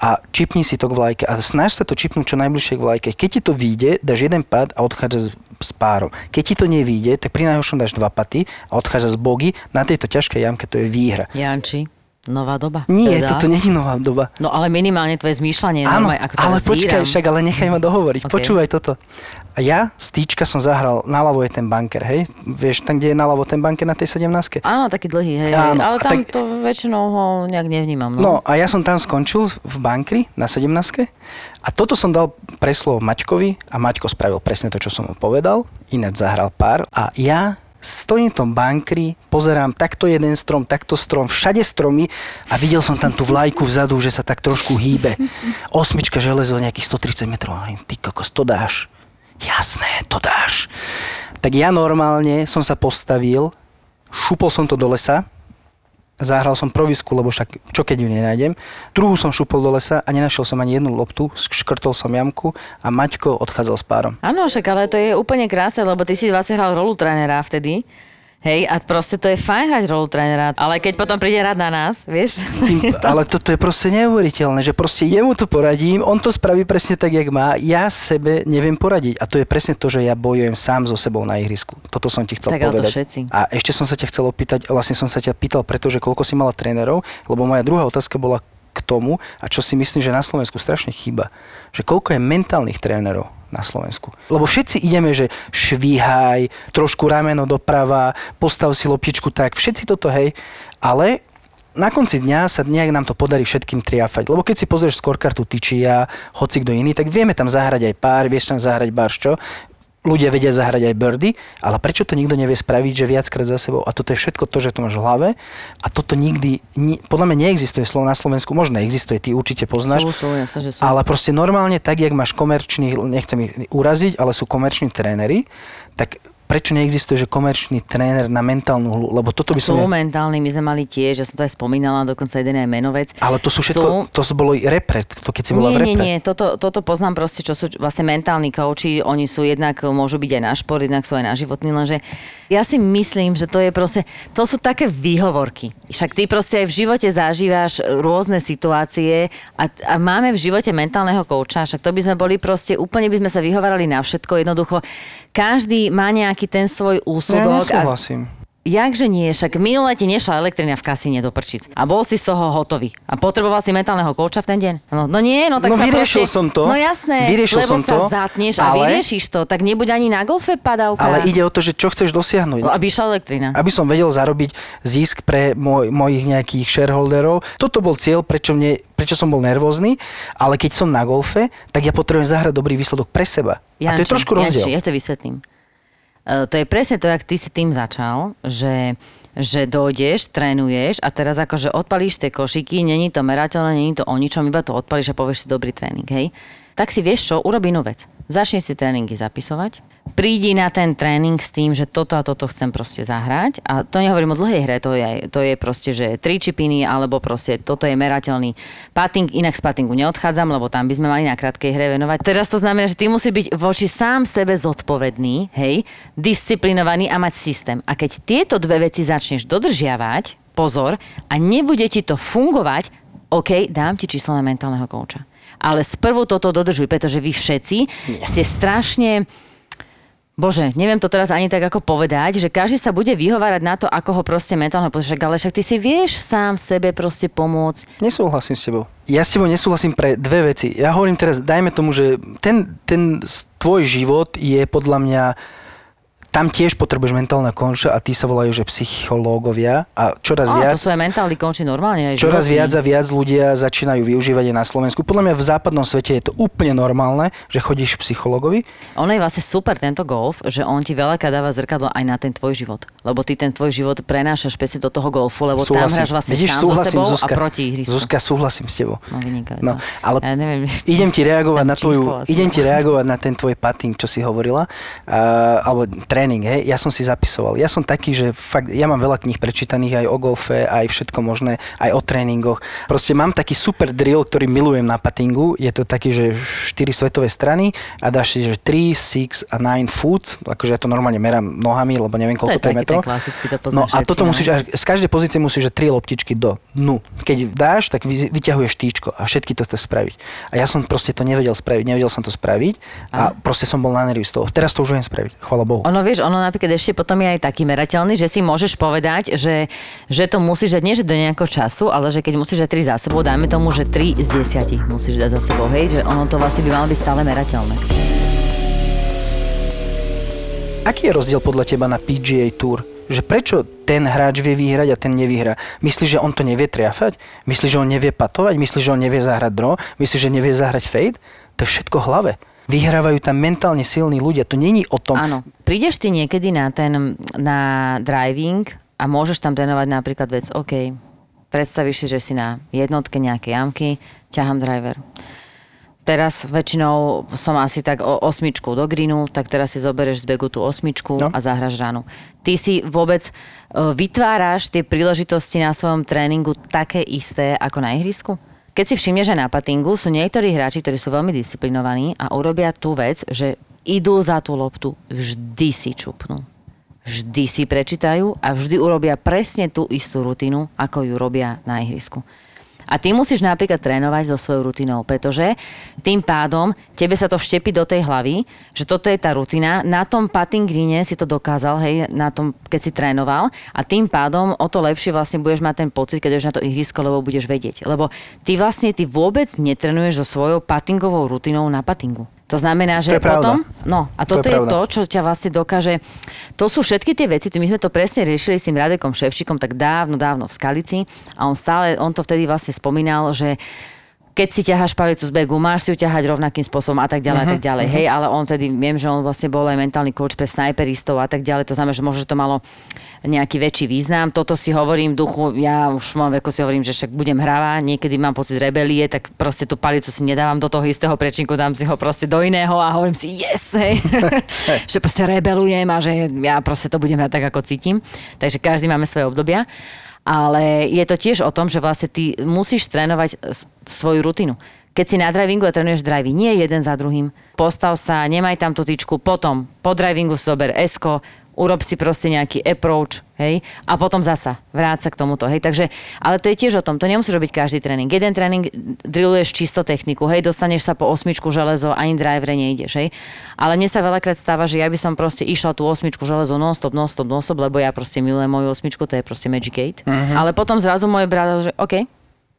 a čipni si to k vlajke a snaž sa to čipnúť čo najbližšie k vlajke. Keď ti to vyjde, dáš jeden pad a odchádza s, s párom. Keď ti to nevyjde, tak pri najhoršom dáš dva paty a odchádza z bogy. Na tejto ťažkej jamke to je výhra. Janči, nová doba. Nie, Teda. toto není nová doba. No ale minimálne tvoje zmýšľanie Áno, normálne, ako ale teraz počkaj, zíram. však, ale nechaj ma dohovoriť. Ok. Počúvaj toto. A ja z týčka som zahral, naľavo je ten banker, hej? Vieš, tam, kde je naľavo ten banker na tej 17 Áno, taký dlhý, hej, Áno, ale tam tak- to väčšinou ho nejak nevnímam. No. No a ja som tam skončil v bankri na 17 a toto som dal preslovo Maťkovi a Maťko spravil presne to, čo som mu povedal. Ináč zahral pár a ja stojím v tom bankri, pozerám takto jeden strom, takto strom, všade stromy a videl som tam tú vlajku vzadu, že sa tak trošku hýbe. Osmička železo, nejakých 130 metrov. Ty kokos, to dáš. Jasné, to dáš. Tak ja normálne som sa postavil, šupol som to do lesa, Zahral som provisku, lebo však čo keď ju nenájdem. Druhú som šupol do lesa a nenašiel som ani jednu loptu, škrtol som jamku a Maťko odchádzal s párom. Áno, však ale to je úplne krásne, lebo ty si vlastne hral rolu trénera vtedy. Hej, a proste to je fajn hrať rolu trénera, ale keď potom príde rád na nás, vieš? (laughs) Ale toto je proste neuveriteľné, že proste jemu to poradím, on to spraví presne tak, jak má, ja sebe neviem poradiť. A to je presne to, že ja bojujem sám so sebou na ihrisku. Toto som ti chcel Tak ale to povedať. všetci. A ešte som sa ťa chcel opýtať, vlastne som sa ťa pýtal, pretože koľko si mala trénerov, lebo moja druhá otázka bola k tomu, a čo si myslím, že na Slovensku strašne chýba, že koľko je mentálnych trénerov na Slovensku. Lebo všetci ideme, že švíhaj, trošku rameno doprava, postav si loptičku tak, všetci toto hej, ale na konci dňa sa nejak nám to podarí všetkým triafať. Lebo keď si pozrieš scorekartu ty či ja, hoci kto iný, tak vieme tam zahrať aj pár, vieš tam zahrať barščo, ľudia vedia zahrať aj birdy, ale prečo to nikto nevie spraviť, že viackrát za sebou? A toto je všetko to, že to máš v hlave a toto nikdy, ni, podľa mňa neexistuje slovo na Slovensku, možno existuje, ty určite poznáš, Sú, sú, jasne, že sú. ale proste normálne tak, jak máš komerčných, nechcem ich uraziť, ale sú komerční tréneri, tak prečo neexistuje, že komerčný tréner na mentálnu hlu, lebo toto by som... Sú ja- mentálni, my sme mali tiež, ja som to aj spomínala, dokonca jeden aj menovec. Ale to sú všetko, to bolo repre, to keď si bola Nie, v nie, repre. nie, toto, toto poznám proste, čo sú vlastne mentálni kouči, oni sú jednak, môžu byť aj na šport, jednak sú aj na životný, lenže ja si myslím, že to je proste, to sú také výhovorky. Však ty proste aj v živote zažívaš rôzne situácie a, a máme v živote mentálneho kouča, však to by sme boli proste, úplne by sme sa vyhovárali na všetko, jednoducho každý má nejaký ten svoj Ja úsudok. a nesúhlasím. Jakže nie, však minule ti nešla elektrina v kasíne do prčic a bol si z toho hotový. A potreboval si mentálneho kouča v ten deň? No, no nie, no tak No sa vyriešil proste, som to. No jasné, Vyriešil lebo som sa to, zatneš a ale- vyriešiš to, tak nebuď ani na golfe padavka. Ale ide o to, že čo chceš dosiahnuť. No, aby išla elektrina. aby som vedel zarobiť zisk pre môj, mojich nejakých shareholderov. Toto bol cieľ, prečo, mne, prečo som bol nervózny, ale keď som na golfe, tak ja potrebujem zahrať dobrý výsledok pre seba. a to je Janči, trošku rozdiel. Janči, ja to vysvetlím. E, to je presne to, jak ty si tým začal, že že dojdeš, trénuješ a teraz akože odpalíš tie košiky, není to merateľné, není to o ničom, iba to odpalíš a povieš si dobrý tréning, hej? Tak si vieš čo, urobí inú vec. Začni si tréningy zapisovať, prídi na ten tréning s tým, že toto a toto chcem proste zahrať a to nehovorím o dlhej hre, to je, to je proste, že tri čipiny alebo proste toto je merateľný patting, inak z pattingu neodchádzam, lebo tam by sme mali na krátkej hre venovať. Teraz to znamená, že ty musí byť voči sám sebe zodpovedný, hej, disciplinovaný a mať systém. A keď tieto dve veci začneš dodržiavať, pozor, a nebude ti to fungovať, OK, dám ti číslo na mentálneho kouča. Ale sprvu toto dodržuj, pretože vy všetci ste strašne Bože, neviem to teraz ani tak ako povedať, že každý sa bude vyhovárať na to, ako ho proste mentálne však, ale však ty si vieš sám sebe proste pomôcť. Nesúhlasím s tebou. Ja s tebou nesúhlasím pre dve veci. Ja hovorím teraz, dajme tomu, že ten, ten tvoj život je podľa mňa tam tiež potrebuješ mentálne konča a tí sa volajú, že psychológovia a čoraz Á, viac... to sú aj mentálni konči normálne. Aj Čoraz viac a viac ľudia začínajú využívať aj na Slovensku. Podľa mňa v západnom svete je to úplne normálne, že chodíš k psychologovi. Ono je vlastne super tento golf, že on ti veľakrát dáva zrkadlo aj na ten tvoj život. Lebo ty ten tvoj život prenášaš presne do toho golfu, lebo tam hráš vlastne Vidíš, sám so súhlasím, sebou Zuzka. a proti ihrisku. Zuzka, súhlasím s tebou. No vynikajúco. No, ale ja neviem, (laughs) idem ti reagovať na tvoju, idem ti reagovať na ten tvoj putting, čo si hovorila, uh, alebo tréning, hej, ja som si zapisoval. Ja som taký, že fakt, ja mám veľa kníh prečítaných aj o golfe, aj všetko možné, aj o tréningoch. Proste mám taký super drill, ktorý milujem na puttingu. Je to taký, že 4 svetové strany a dáš si, že 3, 6 a 9 foot, akože ja to normálne merám nohami, lebo neviem, To je koľko to je metrov. to No a toto no. musíš, až, z každej pozície musíš, že 3 loptičky do dnu. Keď dáš, tak vy, vyťahuješ týčko a všetky to chceš spraviť. A ja som proste to nevedel spraviť, nevedel som to spraviť a proste som bol na nervy z toho. Teraz to už viem spraviť, chvala Bohu. Ono, vieš, ono napríklad ešte potom je aj taký merateľný, že si môžeš povedať, že, že to musíš dať nie že do nejakého času, ale že keď musíš dať 3 za sebou, dajme tomu, že 3 z 10 musíš dať za sebou, hej, že ono to vlastne by malo byť stále merateľné. Aký je rozdiel podľa teba na PGA Tour? Že prečo ten hráč vie vyhrať a ten nevyhrá? Myslíš, že on to nevie triafať? Myslíš, že on nevie patovať? Myslíš, že on nevie zahrať draw? Myslíš, že nevie zahrať fade? To je všetko v hlave. Vyhrávajú tam mentálne silní ľudia. To není o tom... Áno. Prídeš ty niekedy na ten, na driving a môžeš tam trénovať napríklad vec, OK, predstavíš si, že si na jednotke nejakej jamky, ťahám driver. Teraz väčšinou som asi tak o osmičku do greenu, tak teraz si zoberieš z begu tú osmičku No. a zahraš ránu. Ty si vôbec e, vytváraš tie príležitosti na svojom tréningu také isté ako na ihrisku? Keď si všimneš, že na patingu sú niektorí hráči, ktorí sú veľmi disciplinovaní a urobia tú vec, že idú za tú loptu, vždy si čupnú. Vždy si prečítajú a vždy urobia presne tú istú rutinu, ako ju robia na ihrisku. A ty musíš napríklad trénovať so svojou rutinou, pretože tým pádom tebe sa to vštepí do tej hlavy, že toto je tá rutina. Na tom putting greene si to dokázal, hej, na tom, keď si trénoval a tým pádom o to lepšie vlastne budeš mať ten pocit, keď ideš na to ihrisko, lebo budeš vedieť. Lebo ty vlastne ty vôbec netrenuješ so svojou puttingovou rutinou na puttingu. To znamená, že To je pravda. potom... No, a To je toto je, pravda. to, čo ťa vlastne dokáže... To sú všetky tie veci, my sme to presne riešili s tým Radekom Ševčikom tak dávno, dávno v Skalici a on stále, on to vtedy vlastne spomínal, že keď si ťaháš palicu z begu, máš si ju ťahať rovnakým spôsobom a tak ďalej, uh-huh, a tak ďalej. Hej, ale on tedy, viem, že on vlastne bol aj mentálny coach pre snajperistov a tak ďalej. To znamená, že možno že to malo nejaký väčší význam. Toto si hovorím v duchu, ja už mojom veku si hovorím, že však budem hravať, niekedy mám pocit rebelie, tak proste tú palicu si nedávam do toho istého prečinku, dám si ho proste do iného a hovorím si yes, hej. (laughs) že proste rebelujem a že ja proste to budem hrať tak, ako cítim. Takže každý máme svoje obdobia. Ale je to tiež o tom, že vlastne ty musíš trénovať svoju rutinu. Keď si na drivingu a trénuješ driving, nie jeden za druhým. Postav sa, nemaj tam tú tyčku, potom po drivingu si zober esko, urob si proste nejaký approach, hej, a potom zasa vráť sa k tomuto, hej. Takže, ale to je tiež o tom, to nemusíš robiť každý tréning. Jeden tréning drilluješ čisto techniku, hej, dostaneš sa po osmičku železo, ani drivere nejdeš, hej. Ale mne sa veľakrát stáva, že ja by som proste išla tú osmičku železo non-stop, non-stop, non-stop, lebo ja proste milujem moju osmičku, to je proste Magic 8. Ale potom zrazu môj brat, že OK,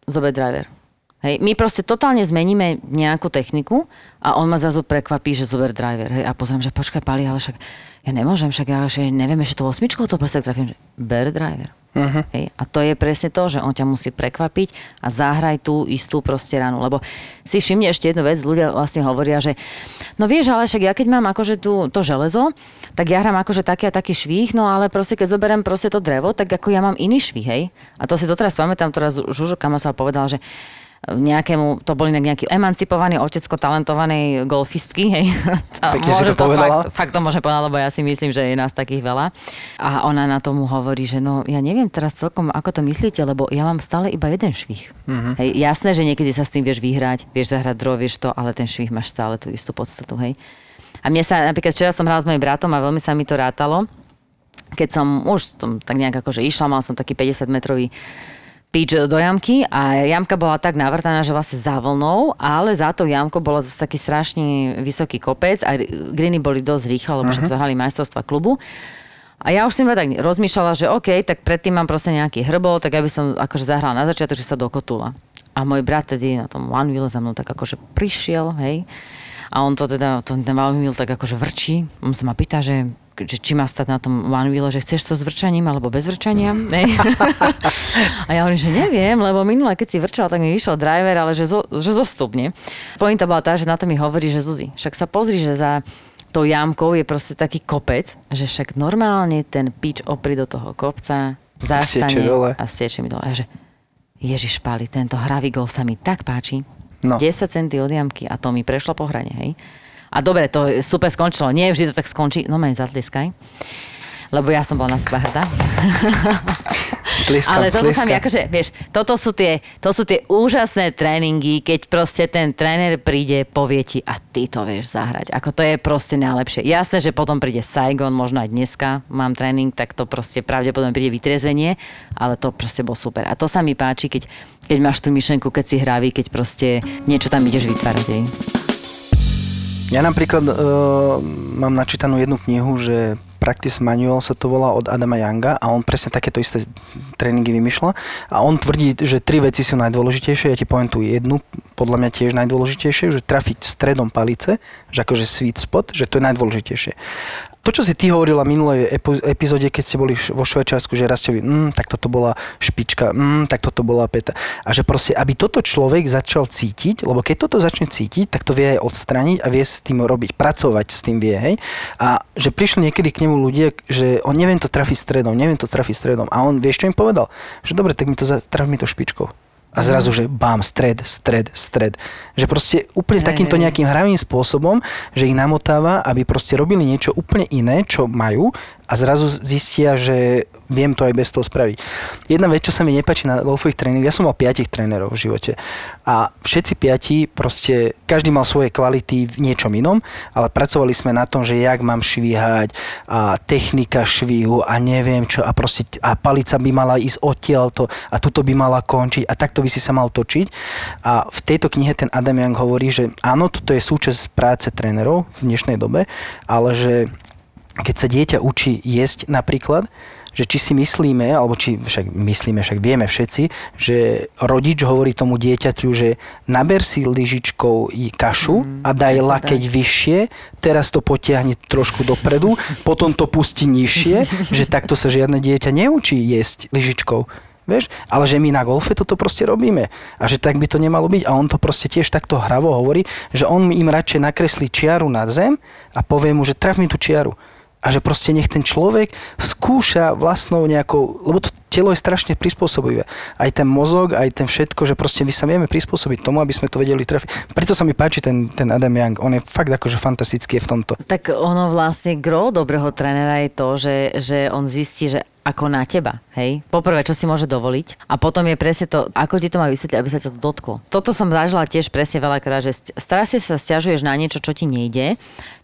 zober driver. Hej, my proste totálne zmeníme nejakú techniku a on ma zrazu prekvapí, že zober driver. Hej, a pozriem, že počkaj, Pali, ale však ja nemôžem, však ja že neviem ešte tú osmičku, to proste trafím, že ber driver. Uh-huh. Hej, a to je presne to, že on ťa musí prekvapiť a zahraj tú istú proste ranu. Lebo si všimne ešte jednu vec, ľudia vlastne hovoria, že no vieš, ale však ja keď mám akože tú, to železo, tak ja hrám akože taký a taký švih, no ale proste keď zoberiem proste to drevo, tak ako ja mám iný švih, hej. A to si doteraz pamätám, teraz Žužo Kamasa povedal, že nejakému, to bol inak nejaký emancipovaný otecko talentovanej golfistky, hej. (laughs) A Pekne si môžem to povedala. Fakt, fakt to môžem povedať, lebo ja si myslím, že je nás takých veľa. A ona na tomu hovorí, že no ja neviem teraz celkom, ako to myslíte, lebo ja mám stále iba jeden švih. Mm-hmm. Hej, jasné, že niekedy sa s tým vieš vyhrať, vieš zahrať draw, vieš to, ale ten švih máš stále tú istú podstatu, hej. A mne sa, napríklad včera som hrala s mojim bratom a veľmi sa mi to rátalo. Keď som už som tak nejak akože išla, mal som taký 50 metrový pitch do jamky a jamka bola tak navrtaná, že vlastne za vlnou, ale za to jamko bolo zase taký strašne vysoký kopec a greeny boli dosť rýchle, lebo však zahrali majstrovstva klubu. A ja už som iba tak rozmýšľala, že OK, tak predtým mám proste nejaký hrbol, tak aby som akože zahrala na začiatok, že sa dokotula. A môj brat tedy na tom one wheel za mnou tak akože prišiel, hej. A on to teda, to, ten wheel tak akože vrčí. On sa ma pýta, že, že či má stať na tom one že chceš to s vrčaním alebo bez vrčania. (laughs) a ja hovorím, že neviem, lebo minule, keď si vrčal, tak mi vyšiel driver, ale že, zo, že zostupne. Pointa bola tá, že na to mi hovorí, že Zuzi, však sa pozri, že za tou jamkou je proste taký kopec, že však normálne ten pitch opri do toho kopca, zastane a stieče mi dole. A že Ježiš Pali, tento hravý golf sa mi tak páči. No. 10 centy od jamky a to mi prešlo po hrane, hej. A dobre, to super skončilo. Nie vždy to tak skončí. No meň zatlieskaj. Lebo ja som bola na seba. (laughs) Tlieskam, Ale toto sa mi akože, vieš, toto sú tie, to sú tie úžasné tréningy, keď proste ten tréner príde, povie ti a ty to vieš zahrať. Ako to je proste najlepšie. Jasné, že potom príde Saigon, možno aj dneska mám tréning, tak to proste pravdepodobne príde vytrezvenie, ale to proste bol super. A to sa mi páči, keď, keď máš tú myšlenku, keď si hravý, keď proste niečo tam ideš vytvárať. Hej. Ja napríklad uh, mám načítanú jednu knihu, že Practice Manual sa to volá od Adama Younga a on presne takéto isté tréningy vymýšľa a on tvrdí, že tri veci sú najdôležitejšie, ja ti poviem tu jednu, podľa mňa tiež najdôležitejšie, že trafiť stredom palice, že akože sweet spot, že to je najdôležitejšie. To, čo si ty hovorila minulej epizóde, keď ste boli vo Švajčiarsku, že Rastovi, mm, tak toto bola špička, mm, tak toto bola peta. A že proste, aby toto človek začal cítiť, lebo keď toto začne cítiť, tak to vie aj odstraniť a vie s tým robiť, pracovať s tým vie, hej. A že prišli niekedy k nemu ľudia, že on neviem to trafiť stredom, neviem to trafiť stredom. A on, vieš, čo im povedal? Že dobre, tak mi to, traf to špičkou. A zrazu, že bám, stred, stred, stred. Že proste úplne Hej, takýmto nejakým hravým spôsobom, že ich namotáva, aby proste robili niečo úplne iné, čo majú a zrazu zistia, že viem to aj bez toho spraviť. Jedna vec, čo sa mi nepáči na golfových tréningoch, ja som mal piatich trénerov v živote a všetci piati proste, každý mal svoje kvality v niečom inom, ale pracovali sme na tom, že jak mám švíhať a technika švíhu a neviem čo a proste a palica by mala ísť odtiaľto a tuto by mala končiť a takto by si sa mal točiť. A v tejto knihe ten Adam Young hovorí, že áno, toto je súčasť práce trénerov v dnešnej dobe, ale že keď sa dieťa učí jesť napríklad, že či si myslíme, alebo či však myslíme, však vieme všetci, že rodič hovorí tomu dieťaťu, že naber si lyžičkou kašu Mm, a daj lakeť vyššie, teraz to potiahne trošku dopredu, (laughs) potom to pustí nižšie, že takto sa žiadne dieťa neučí jesť lyžičkou. Vieš? Ale že my na golfe toto proste robíme. A že tak by to nemalo byť. A on to proste tiež takto hravo hovorí, že on im radšej nakreslí čiaru na zem a povie mu, že traf mi tú čiaru. A že proste nech ten človek skúša vlastnou nejakou, lebo to telo je strašne prispôsobivé. Aj ten mozog, aj ten všetko, že proste my sa vieme prispôsobiť tomu, aby sme to vedeli trafiť. Preto sa mi páči ten, ten Adam Young. On je fakt akože fantastický v tomto. Tak ono vlastne gro dobrého trénera je to, že, že on zistí, že ako na teba, hej? Poprvé, čo si môže dovoliť a potom je presne to, ako ti to má vysvetliť, aby sa to dotklo. Toto som zažila tiež presne veľakrát, že strašne sa stiažuješ na niečo, čo ti nejde,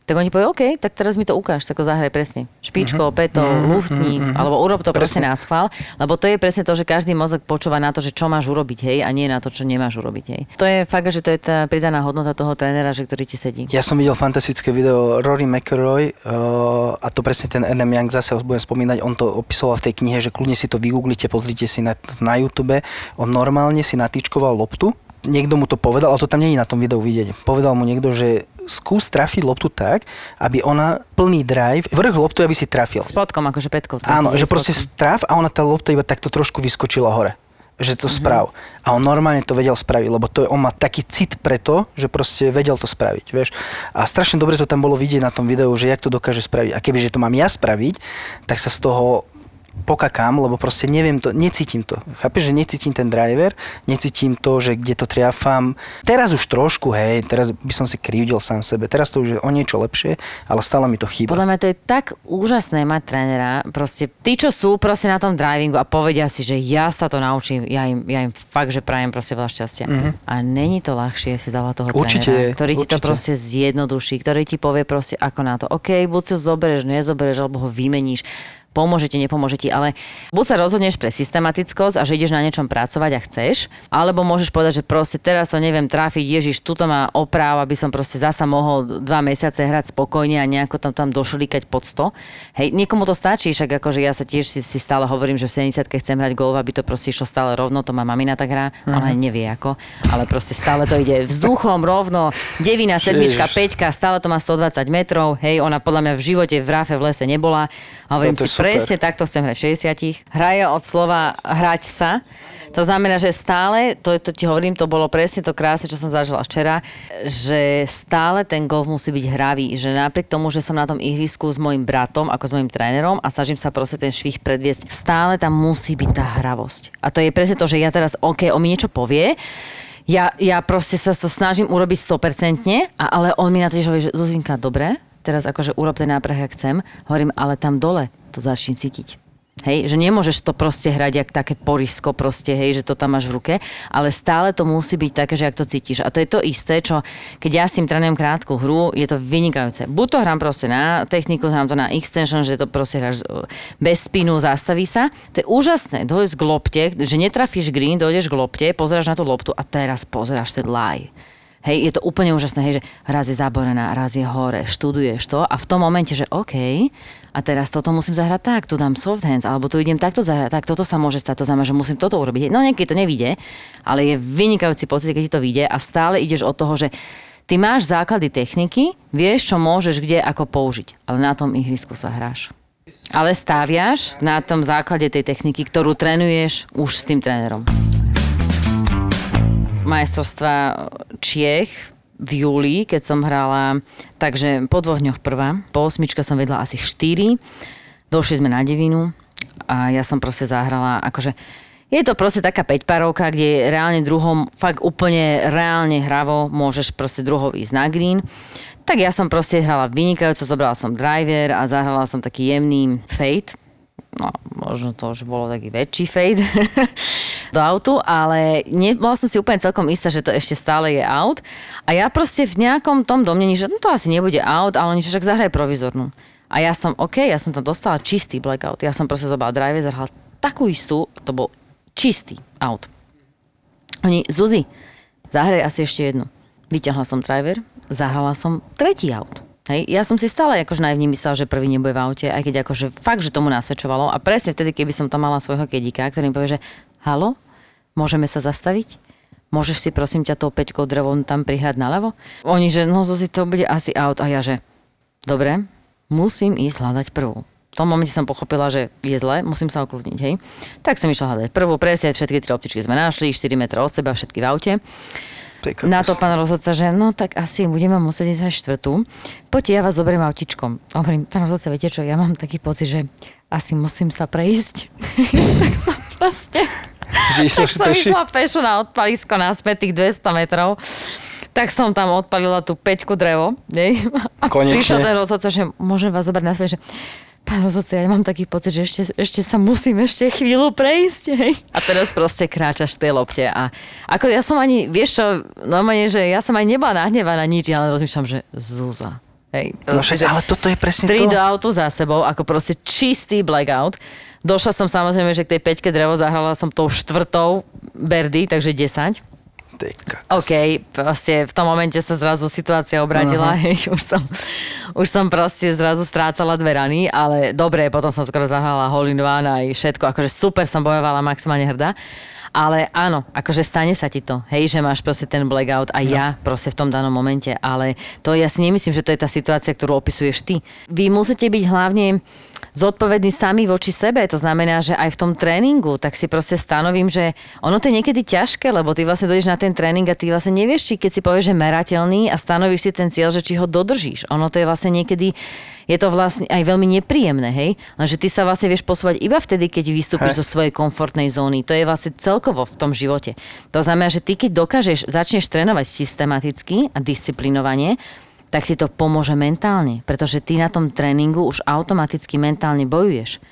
tak oni povie, OK, tak teraz mi to ukáž, tak zahraj presne. Špičko, uh-huh. peto, uh-huh. luftní, uh-huh. alebo urob to presne. proste na schvál, lebo to je presne to, že každý mozog počúva na to, že čo máš urobiť, hej, a nie na to, čo nemáš urobiť, hej. To je fakt, že to je tá pridaná hodnota toho trénera, že ktorý ti sedí. Ja som videl fantastické video Rory McElroy uh, a to presne ten Adam Young zase budem spomínať, on to opisoval v tej knihe, že kľudne si to vygooglite, pozrite si na, na YouTube. On normálne si natýčkoval loptu niekto mu to povedal, ale to tam nie je na tom videu vidieť. Povedal mu niekto, že skús trafiť loptu tak, aby ona plný drive, vrch loptu, aby si trafil. Spodkom, akože petkou. Áno, že proste traf a ona tá lopta iba takto trošku vyskočila hore že to mm-hmm. sprav. A on normálne to vedel spraviť, lebo to je, on má taký cit pre to, že proste vedel to spraviť, vieš. A strašne dobre to tam bolo vidieť na tom videu, že jak to dokáže spraviť. A kebyže to mám ja spraviť, tak sa z toho pokakám, lebo proste neviem to, necítim to. Chápeš, že necítim ten driver, necítim to, že kde to triafam. Teraz už trošku, hej, teraz by som si krivdil sám sebe. Teraz to už je o niečo lepšie, ale stále mi to chýba. Podľa mňa to je tak úžasné mať trénera. Proste tí, čo sú proste na tom drivingu a povedia si, že ja sa to naučím, ja im, ja im fakt, že prajem proste veľa šťastia. Mm-hmm. A není to ľahšie si dávať toho určite, trénera, ktorý určite. ti to proste zjednoduší, ktorý ti povie proste ako na to. OK, buď si ho zoberieš, nezoberieš, alebo ho vymeníš pomôže ti, nepomôže ti, ale buď sa rozhodneš pre systematickosť a že ideš na niečom pracovať a chceš, alebo môžeš povedať, že proste teraz to neviem trafiť, Ježiš, tuto má oprav, aby som proste zasa mohol dva mesiace hrať spokojne a nejako tam, tam došlikať pod 100. Hej, niekomu to stačí, však akože ja sa tiež si, si stále hovorím, že v 70 chcem hrať golf, aby to proste išlo stále rovno, to má mamina tak hrá, mm-hmm. ona nevie ako, ale proste stále to ide vzduchom rovno, devina, sedmička, peťka, stále to má 120 metrov, hej, ona podľa mňa v živote v ráfe v lese nebola. A hovorím si, Presne takto chcem hrať 60. Hraje od slova hrať sa. To znamená, že stále, to, to ti hovorím, to bolo presne to krásne, čo som zažila včera, že stále ten golf musí byť hravý. Že napriek tomu, že som na tom ihrisku s mojim bratom, ako s mojim trénerom a snažím sa proste ten švih predviesť, stále tam musí byť tá hravosť. A to je presne to, že ja teraz, OK, on mi niečo povie, ja, ja proste sa to snažím urobiť 100%, a, ale on mi na to tiež hovorí, že Zuzinka, dobre, teraz akože urob ten náprah, jak chcem. Hovorím, ale tam dole to začni cítiť. Hej, že nemôžeš to proste hrať jak také porisko proste, hej, že to tam máš v ruke, ale stále to musí byť také, že ak to cítiš. A to je to isté, čo keď ja si trénujem krátku hru, je to vynikajúce. Buď to hrám proste na techniku, hrám to na extension, že to proste hráš e, bez spinu, zastaví sa. To je úžasné, dojsť k lopte, že netrafíš green, dojdeš k lopte, pozeráš na tú loptu a teraz pozeráš ten lie Hej, je to úplne úžasné, hej, že raz je zaborená, raz je hore, študuješ to a v tom momente, že OK, a teraz toto musím zahrať tak, tu dám soft hands, alebo tu idem takto zahrať, tak toto sa môže stať, to znamená, že musím toto urobiť. No niekedy to nevíde, ale je vynikajúci pocit, keď ti to vyjde a stále ideš od toho, že ty máš základy techniky, vieš, čo môžeš kde ako použiť, ale na tom ihrisku sa hráš. Ale stáviaš na tom základe tej techniky, ktorú trénuješ už s tým trénerom majstrovstva Čiech v júli, keď som hrala, takže po dvoch dňoch prvá, po osmičke som vedla asi 4, došli sme na devinu a ja som proste zahrala, akože je to proste taká peťparovka, kde reálne druhom fakt úplne reálne hravo môžeš proste druhov ísť na green. Tak ja som proste hrala vynikajúco, zobrala som driver a zahrala som taký jemný fade, no možno to už bolo taký väčší fade (laughs) do autu, ale nebola som si úplne celkom istá, že to ešte stále je aut. A ja proste v nejakom tom domnení, že no to asi nebude aut, ale oni však zahraje provizornú. A ja som, OK, ja som tam dostala čistý blackout. Ja som proste zobala drive, zahrala takú istú, to bol čistý aut. Oni, Zuzi, zahraj asi ešte jednu. Vyťahla som driver, zahrala som tretí aut. Hej, ja som si stále akože naivne myslela, že prvý nebude v aute, aj keď akože fakt, že tomu nasvedčovalo. A presne vtedy, keby som tam mala svojho kedika, ktorý mi povie, že halo, môžeme sa zastaviť? Môžeš si prosím ťa tou peťkou drevom tam prihrať naľavo? Oni, že no Zuzi, to bude asi aut. A ja, že dobre, musím ísť hľadať prvú. V tom momente som pochopila, že je zle, musím sa okľudniť, hej. Tak som išla hľadať prvú, presne všetky tri optičky sme našli, 4 metre od seba, všetky v aute. Na to pán rozhodca, že no tak asi budeme musieť ísť na štvrtú. Poďte, ja vás zoberiem autičkom. Hovorím, pán rozhodca, viete čo, ja mám taký pocit, že asi musím sa prejsť. (laughs) tak som proste... Že tak som peši? išla pešo na odpalisko naspäť tých 200 metrov. Tak som tam odpalila tú peťku drevo. Nie? A Konečne. prišiel ten rozhodca, že môžem vás zobrať naspäť, že Pán rozhodca, ja mám taký pocit, že ešte, ešte sa musím ešte chvíľu prejsť. Hej. A teraz proste kráčaš v tej lopte. A ako ja som ani, vieš čo, normálne, že ja som ani nebola nahnevaná nič, ale rozmýšľam, že Zúza. Hej, No proste, však, že ale toto je presne tri to. do autu za sebou, ako proste čistý blackout. Došla som samozrejme, že k tej peťke drevo zahrala som tou štvrtou Berdy, takže 10. Ty kokos. OK, proste v tom momente sa zrazu situácia obradila, uh-huh. (laughs) hej, už som, už som proste zrazu strácala dve rany, ale dobre, potom som skoro zahrala hole in one aj všetko, akože super som bojovala, maximálne hrdá. Ale áno, akože stane sa ti to, hej, že máš proste ten blackout a ja proste v tom danom momente, ale to ja si nemyslím, že to je tá situácia, ktorú opisuješ ty. Vy musíte byť hlavne zodpovední sami voči sebe, to znamená, že aj v tom tréningu, tak si proste stanovím, že ono to je niekedy ťažké, lebo ty vlastne dojdeš na ten tréning a ty vlastne nevieš, či keď si povieš, že merateľný a stanovíš si ten cieľ, že či ho dodržíš. Ono to je vlastne niekedy je to vlastne aj veľmi nepríjemné, hej? Lenže ty sa vlastne vieš posúvať iba vtedy, keď vystúpiš zo svojej komfortnej zóny. To je vlastne celkovo v tom živote. To znamená, že ty keď dokážeš, začneš trénovať systematicky a disciplinovane, tak ti to pomôže mentálne, pretože ty na tom tréningu už automaticky mentálne bojuješ.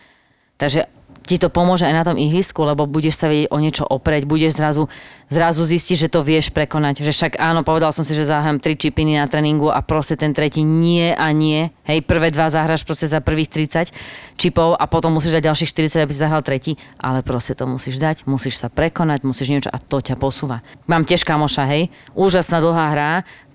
Takže ti to pomôže aj na tom ihrisku, lebo budeš sa vedieť o niečo opreť, budeš zrazu, zrazu zistiť, že to vieš prekonať. Že však áno, povedal som si, že zahrám tri čipiny na tréningu a proste ten tretí nie a nie. Hej, prvé dva zahraš proste za prvých 30 čipov a potom musíš dať ďalších 40, aby si zahral tretí, ale proste to musíš dať, musíš sa prekonať, musíš niečo a to ťa posúva. Mám tiež kamoša, hej, úžasná dlhá hra,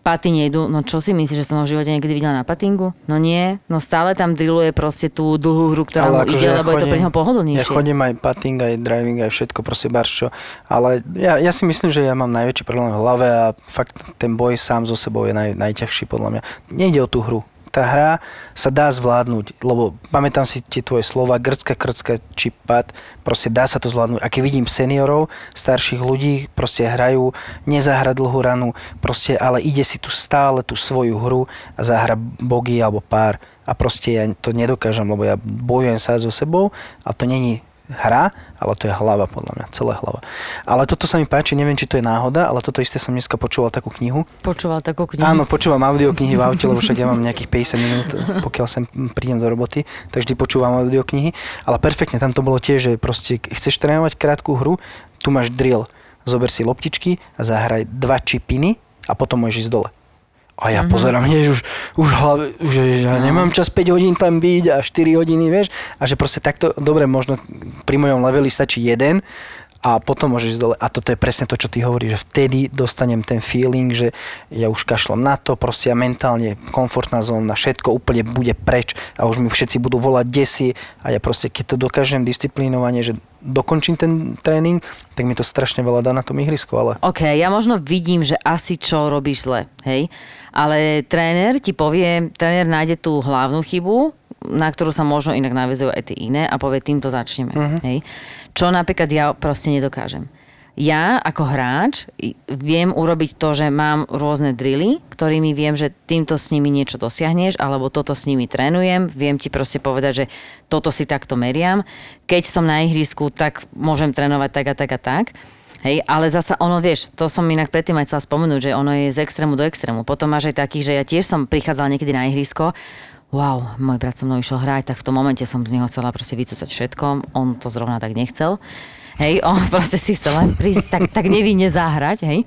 paty nejdu, no čo si myslíš, že som ho v živote niekedy videla na patingu? No nie, no stále tam drilluje proste tú dlhú hru, ktorá mu akože ide, lebo je to pre neho Ja pohodlnejšie. chodím aj putting, aj driving, aj všetko, proste barščo. Ale ja, ja si myslím, že ja mám najväčší problém v hlave a fakt ten boj sám so sebou je naj, najťažší podľa mňa. Nejde o tú hru. Tá hra sa dá zvládnuť, lebo pamätám si tie tvoje slova, grcka, krcka, či pad, proste dá sa to zvládnuť. A keď vidím seniorov, starších ľudí, proste hrajú, nezahra dlhú ranu, proste, ale ide si tu stále tú svoju hru a zahra bogy alebo pár. A proste ja to nedokážem, lebo ja bojujem sa so sebou a to není hra, ale to je hlava podľa mňa, celá hlava. Ale toto sa mi páči, neviem, či to je náhoda, ale toto isté som dneska počúval takú knihu. Počúval takú knihu. Áno, počúvam audioknihy v aute, lebo však ja mám nejakých 50 minút, pokiaľ sem prídem do roboty, tak vždy počúvam audioknihy. Ale perfektne, tam to bolo tiež, že proste chceš trénovať krátku hru, tu máš drill. Zober si loptičky a zahraj dva čipiny a potom môžeš ísť dole. A ja mm-hmm. pozerám hneď už, už, hlave, že, že ja nemám čas 5 hodín tam byť a 4 hodiny, vieš. A že proste takto, dobre, možno pri mojom leveli stačí jeden a potom môžeš ísť dole. A toto je presne to, čo ty hovoríš, že vtedy dostanem ten feeling, že ja už kašlom na to, proste ja mentálne komfortná zóna, všetko úplne bude preč a už mi všetci budú volať desi a ja proste, keď to dokážem disciplinovane, že dokončím ten tréning, tak mi to strašne veľa dá na tom ihrisku, ale OK, ja možno vidím, že asi čo robíš zle, hej? Ale tréner ti povie, tréner nájde tú hlavnú chybu, na ktorú sa možno inak navezujú aj tie iné a povie, týmto začneme, uh-huh. hej? Čo napríklad ja proste nedokážem. Ja ako hráč viem urobiť to, že mám rôzne drily, ktorými viem, že týmto s nimi niečo dosiahneš, alebo toto s nimi trénujem. Viem ti proste povedať, že toto si takto meriam. Keď som na ihrisku, tak môžem trénovať tak a tak a tak. Hej, ale zasa ono, vieš, to som inak predtým aj chcela spomenúť, že ono je z extrému do extrému. Potom máš aj takých, že ja tiež som prichádzala niekedy na ihrisko, wow, môj brat so mnou išiel hrať, tak v tom momente som z neho chcela proste vycúcať všetko, on to zrovna tak nechcel. Hej, (laughs) on proste si chcel len prísť tak, tak nevinne zahrať, hej.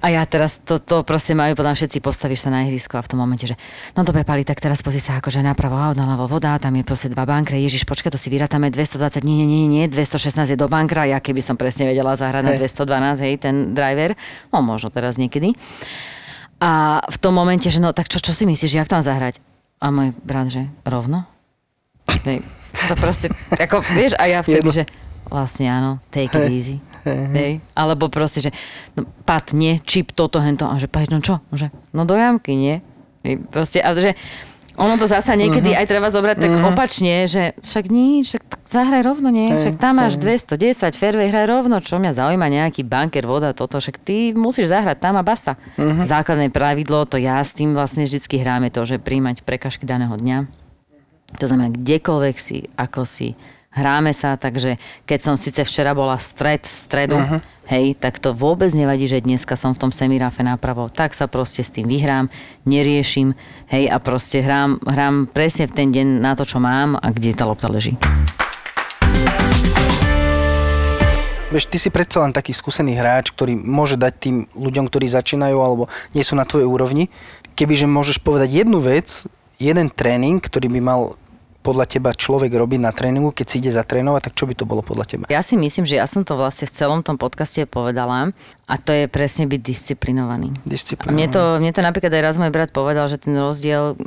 A ja teraz to, to proste majú potom všetci, postavíš sa na ihrisko a v tom momente, že no dobre, Pali, tak teraz pozri sa akože napravo, a naľavo voda, tam je proste dva bankre, ježiš, počkaj, to si vyrátame 220, nie, nie, nie, nie, 216 je do bankra, ja keby som presne vedela zahrať na Hej. 212, hej, ten driver, no možno teraz niekedy. A v tom momente, že no tak čo, čo si myslíš, jak mám zahrať? A môj brat, že rovno? Hej, to proste, ako, vieš, a ja (laughs) vtedy, Jedno. že vlastne áno, take it Hej, easy. hej, hej. Alebo proste, že no, pad, nie, čip, toto, hento. A že páč, no čo? Že, no do jamky, nie? Proste, a že ono to zasa niekedy Mhm. aj treba zobrať tak opačne, že však nie, však zahraj rovno, nie? Však tam máš hej. 210, fairway, hraj rovno, čo mňa zaujíma, nejaký banker, voda, toto, však ty musíš zahrať tam a basta. Mhm. Základné pravidlo, to ja s tým vlastne vždycky hráme to, že príjmať prekažky daného dňa. To znamená, kdekoľvek si, ako si, hráme sa, takže keď som síce včera bola stred, stredu, uh-huh. hej, tak to vôbec nevadí, že dneska som v tom semiráfe nápravo. Tak sa proste s tým vyhrám, neriešim, hej, a proste hrám, hrám presne v ten deň na to, čo mám a kde tá lopta leží. Vieš, ty si predsa len taký skúsený hráč, ktorý môže dať tým ľuďom, ktorí začínajú alebo nie sú na tvojej úrovni. Kebyže môžeš povedať jednu vec, jeden tréning, ktorý by mal podľa teba človek robiť na tréningu, keď si ide zatrénovať, tak čo by to bolo podľa teba? Ja si myslím, že ja som to vlastne v celom tom podcaste povedala a to je presne byť disciplinovaný. A Disciplína. mne to, mne to napríklad aj raz môj brat povedal, že ten rozdiel,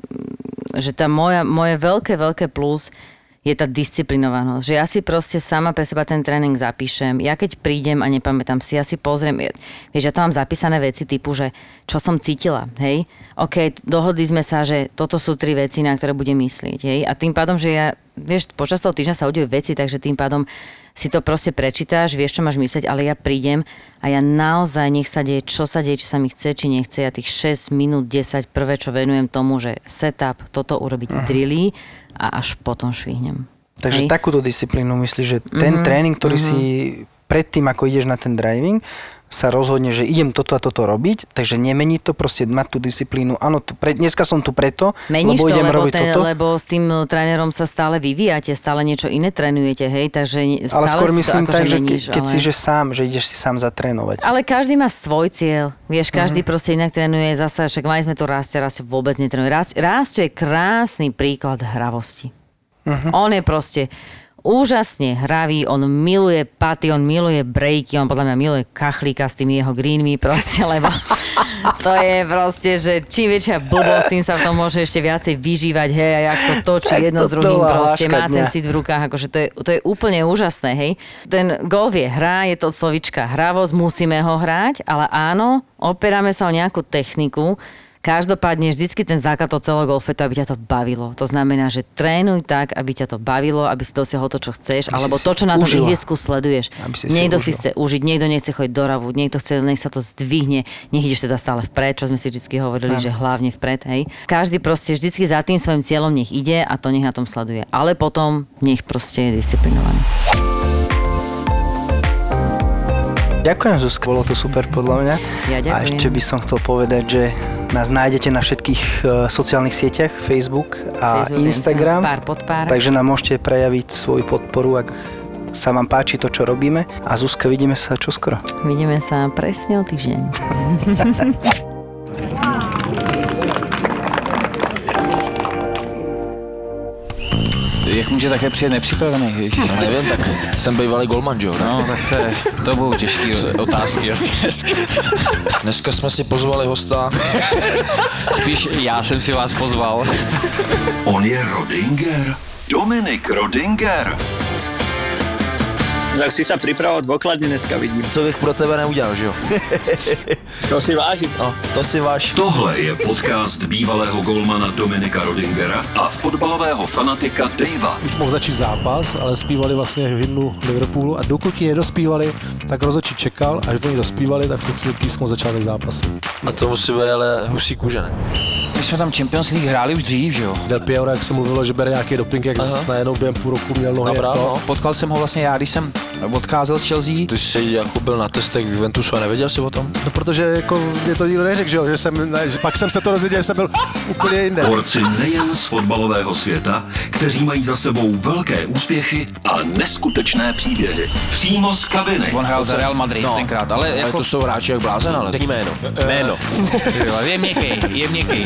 že tá moja, moje veľké, veľké plus je tá disciplinovanosť. Že ja si proste sama pre seba ten tréning zapíšem. Ja keď prídem a nepamätám si, ja si pozriem. Ja- Vieš, ja tam mám zapísané veci typu, že čo som cítila, hej? OK, dohodli sme sa, že toto sú tri veci, na ktoré budem myslieť, hej? A tým pádom, že ja, vieš, počas toho týždňa sa udejú veci, takže tým pádom si to proste prečítáš, vieš, čo máš mysleť, ale ja prídem a ja naozaj nech sa deje, čo sa deje, či sa mi chce, či nechce. Ja tých 6 minút, 10 prvé, čo venujem tomu, že setup, toto urobiť uh-huh. drilly a až potom švihnem. Takže Hej. takúto disciplínu myslíš, že ten mm-hmm, tréning, ktorý mm-hmm. si predtým, ako ideš na ten driving, sa rozhodne, že idem toto a toto robiť, takže nemení to, proste mať tú disciplínu. Áno, tu pre, dneska som tu preto, Meníš lebo to, idem lebo, robiť ten, toto. lebo s tým uh, trénerom sa stále vyvíjate, stále niečo iné trénujete, hej, takže stále Ale skôr myslím to akože tak, že ke, meníš, keď ale... si že sám, že ideš si sám zatrénovať. Ale každý má svoj cieľ. Vieš, každý Mhm. uh-huh. proste inak trénuje. Zase, však mali sme tu Rástia, Rástia vôbec netrénuje. Rástia je krásny príklad hravosti. Uh-huh. On je proste úžasne hravý, on miluje paty, on miluje breaky, on podľa mňa miluje kachlíka s tými jeho greenmi proste, (laughs) lebo to je proste, že čím väčšia blbosť, tým sa v tom môže ešte viacej vyžívať, hej, a jak to točí Tak jedno to s druhým, proste má ten cit v rukách, akože to je, to je úplne úžasné, hej. Ten golf je hra, je to slovička hravosť, musíme ho hrať, ale áno, operáme sa o nejakú techniku, Každopádne vždycky ten základ toho celého golfu je to, aby ťa to bavilo. To znamená, že trénuj tak, aby ťa to bavilo, aby si dosiahol to, čo chceš, Aby si alebo si to, čo na tom užila. ihrisku sleduješ. Aby si si niekto si užila. chce užiť, niekto nechce chodiť do ravu, niekto chce, nech sa to zdvihne, nech ideš teda stále vpred, čo sme si vždy hovorili, že hlavne vpred, hej. Každý proste vždycky za tým svojim cieľom nech ide a to nech na tom sleduje. Ale potom nech proste je disciplinovaný. Ďakujem Zuzka, bolo to super podľa mňa. Ja ďakujem. A ešte by som chcel povedať, že nás nájdete na všetkých e, sociálnych sieťach, Facebook a Facebook, Instagram. Pár pod pár. Takže nám môžete prejaviť svoju podporu, ak sa vám páči to, čo robíme. A Zuzka, vidíme sa čoskoro. Vidíme sa presne o týždeň. (laughs) Jak může také přijet nepřipravený? Ježiš. No, nevím, tak jsem bývalý golman, že jo? No, tak to, je, to budou těžké otázky. (laughs) asi dneska. Dneska jsme si pozvali hosta. Spíš já jsem si vás pozval. On je Rodinger. Dominik Rodinger. Tak si sa pripravoval dôkladne dneska, vidím. Co bych pro tebe neudělal, že jo? (laughs) To si vážim. No, to si váš. Tohle je podcast bývalého golmana Dominika Rodingera a fotbalového fanatika Davea. už mohl začít zápas, ale zpívali vlastně hymnu Liverpoolu a dokud ji nedospívali, tak rozhodčí čekal, až oni dospívali, tak v tu chvíli písmo začal zápas. A to musí být ale husí kůže, ne? My jsme tam Champions League hráli už dřív, že jo? Del Piero, jak se mluvilo, že bere nějaký doping, jak Aha. najednou během půl roku měl nohy. Dobrá, no. Potkal jsem ho vlastně já, když jsem odcházel z Chelsea. Ty jsi jako byl na testech v Juventusu a nevěděl jsi o tom? No, protože jako mě to nikdo neřekl, že, jo, že jsem, ne, že pak jsem se to dozvěděl, že jsem byl úplně jinde. Borci nejen z fotbalového světa, kteří mají za sebou velké úspěchy a neskutečné příběhy. Přímo z kabiny. On hrál za Real Madrid No. tenkrát, ale Ale jako... to jsou hráči jak blázen, ale... Řekni jméno. Jméno. (laughs) Je měkký, je měkký,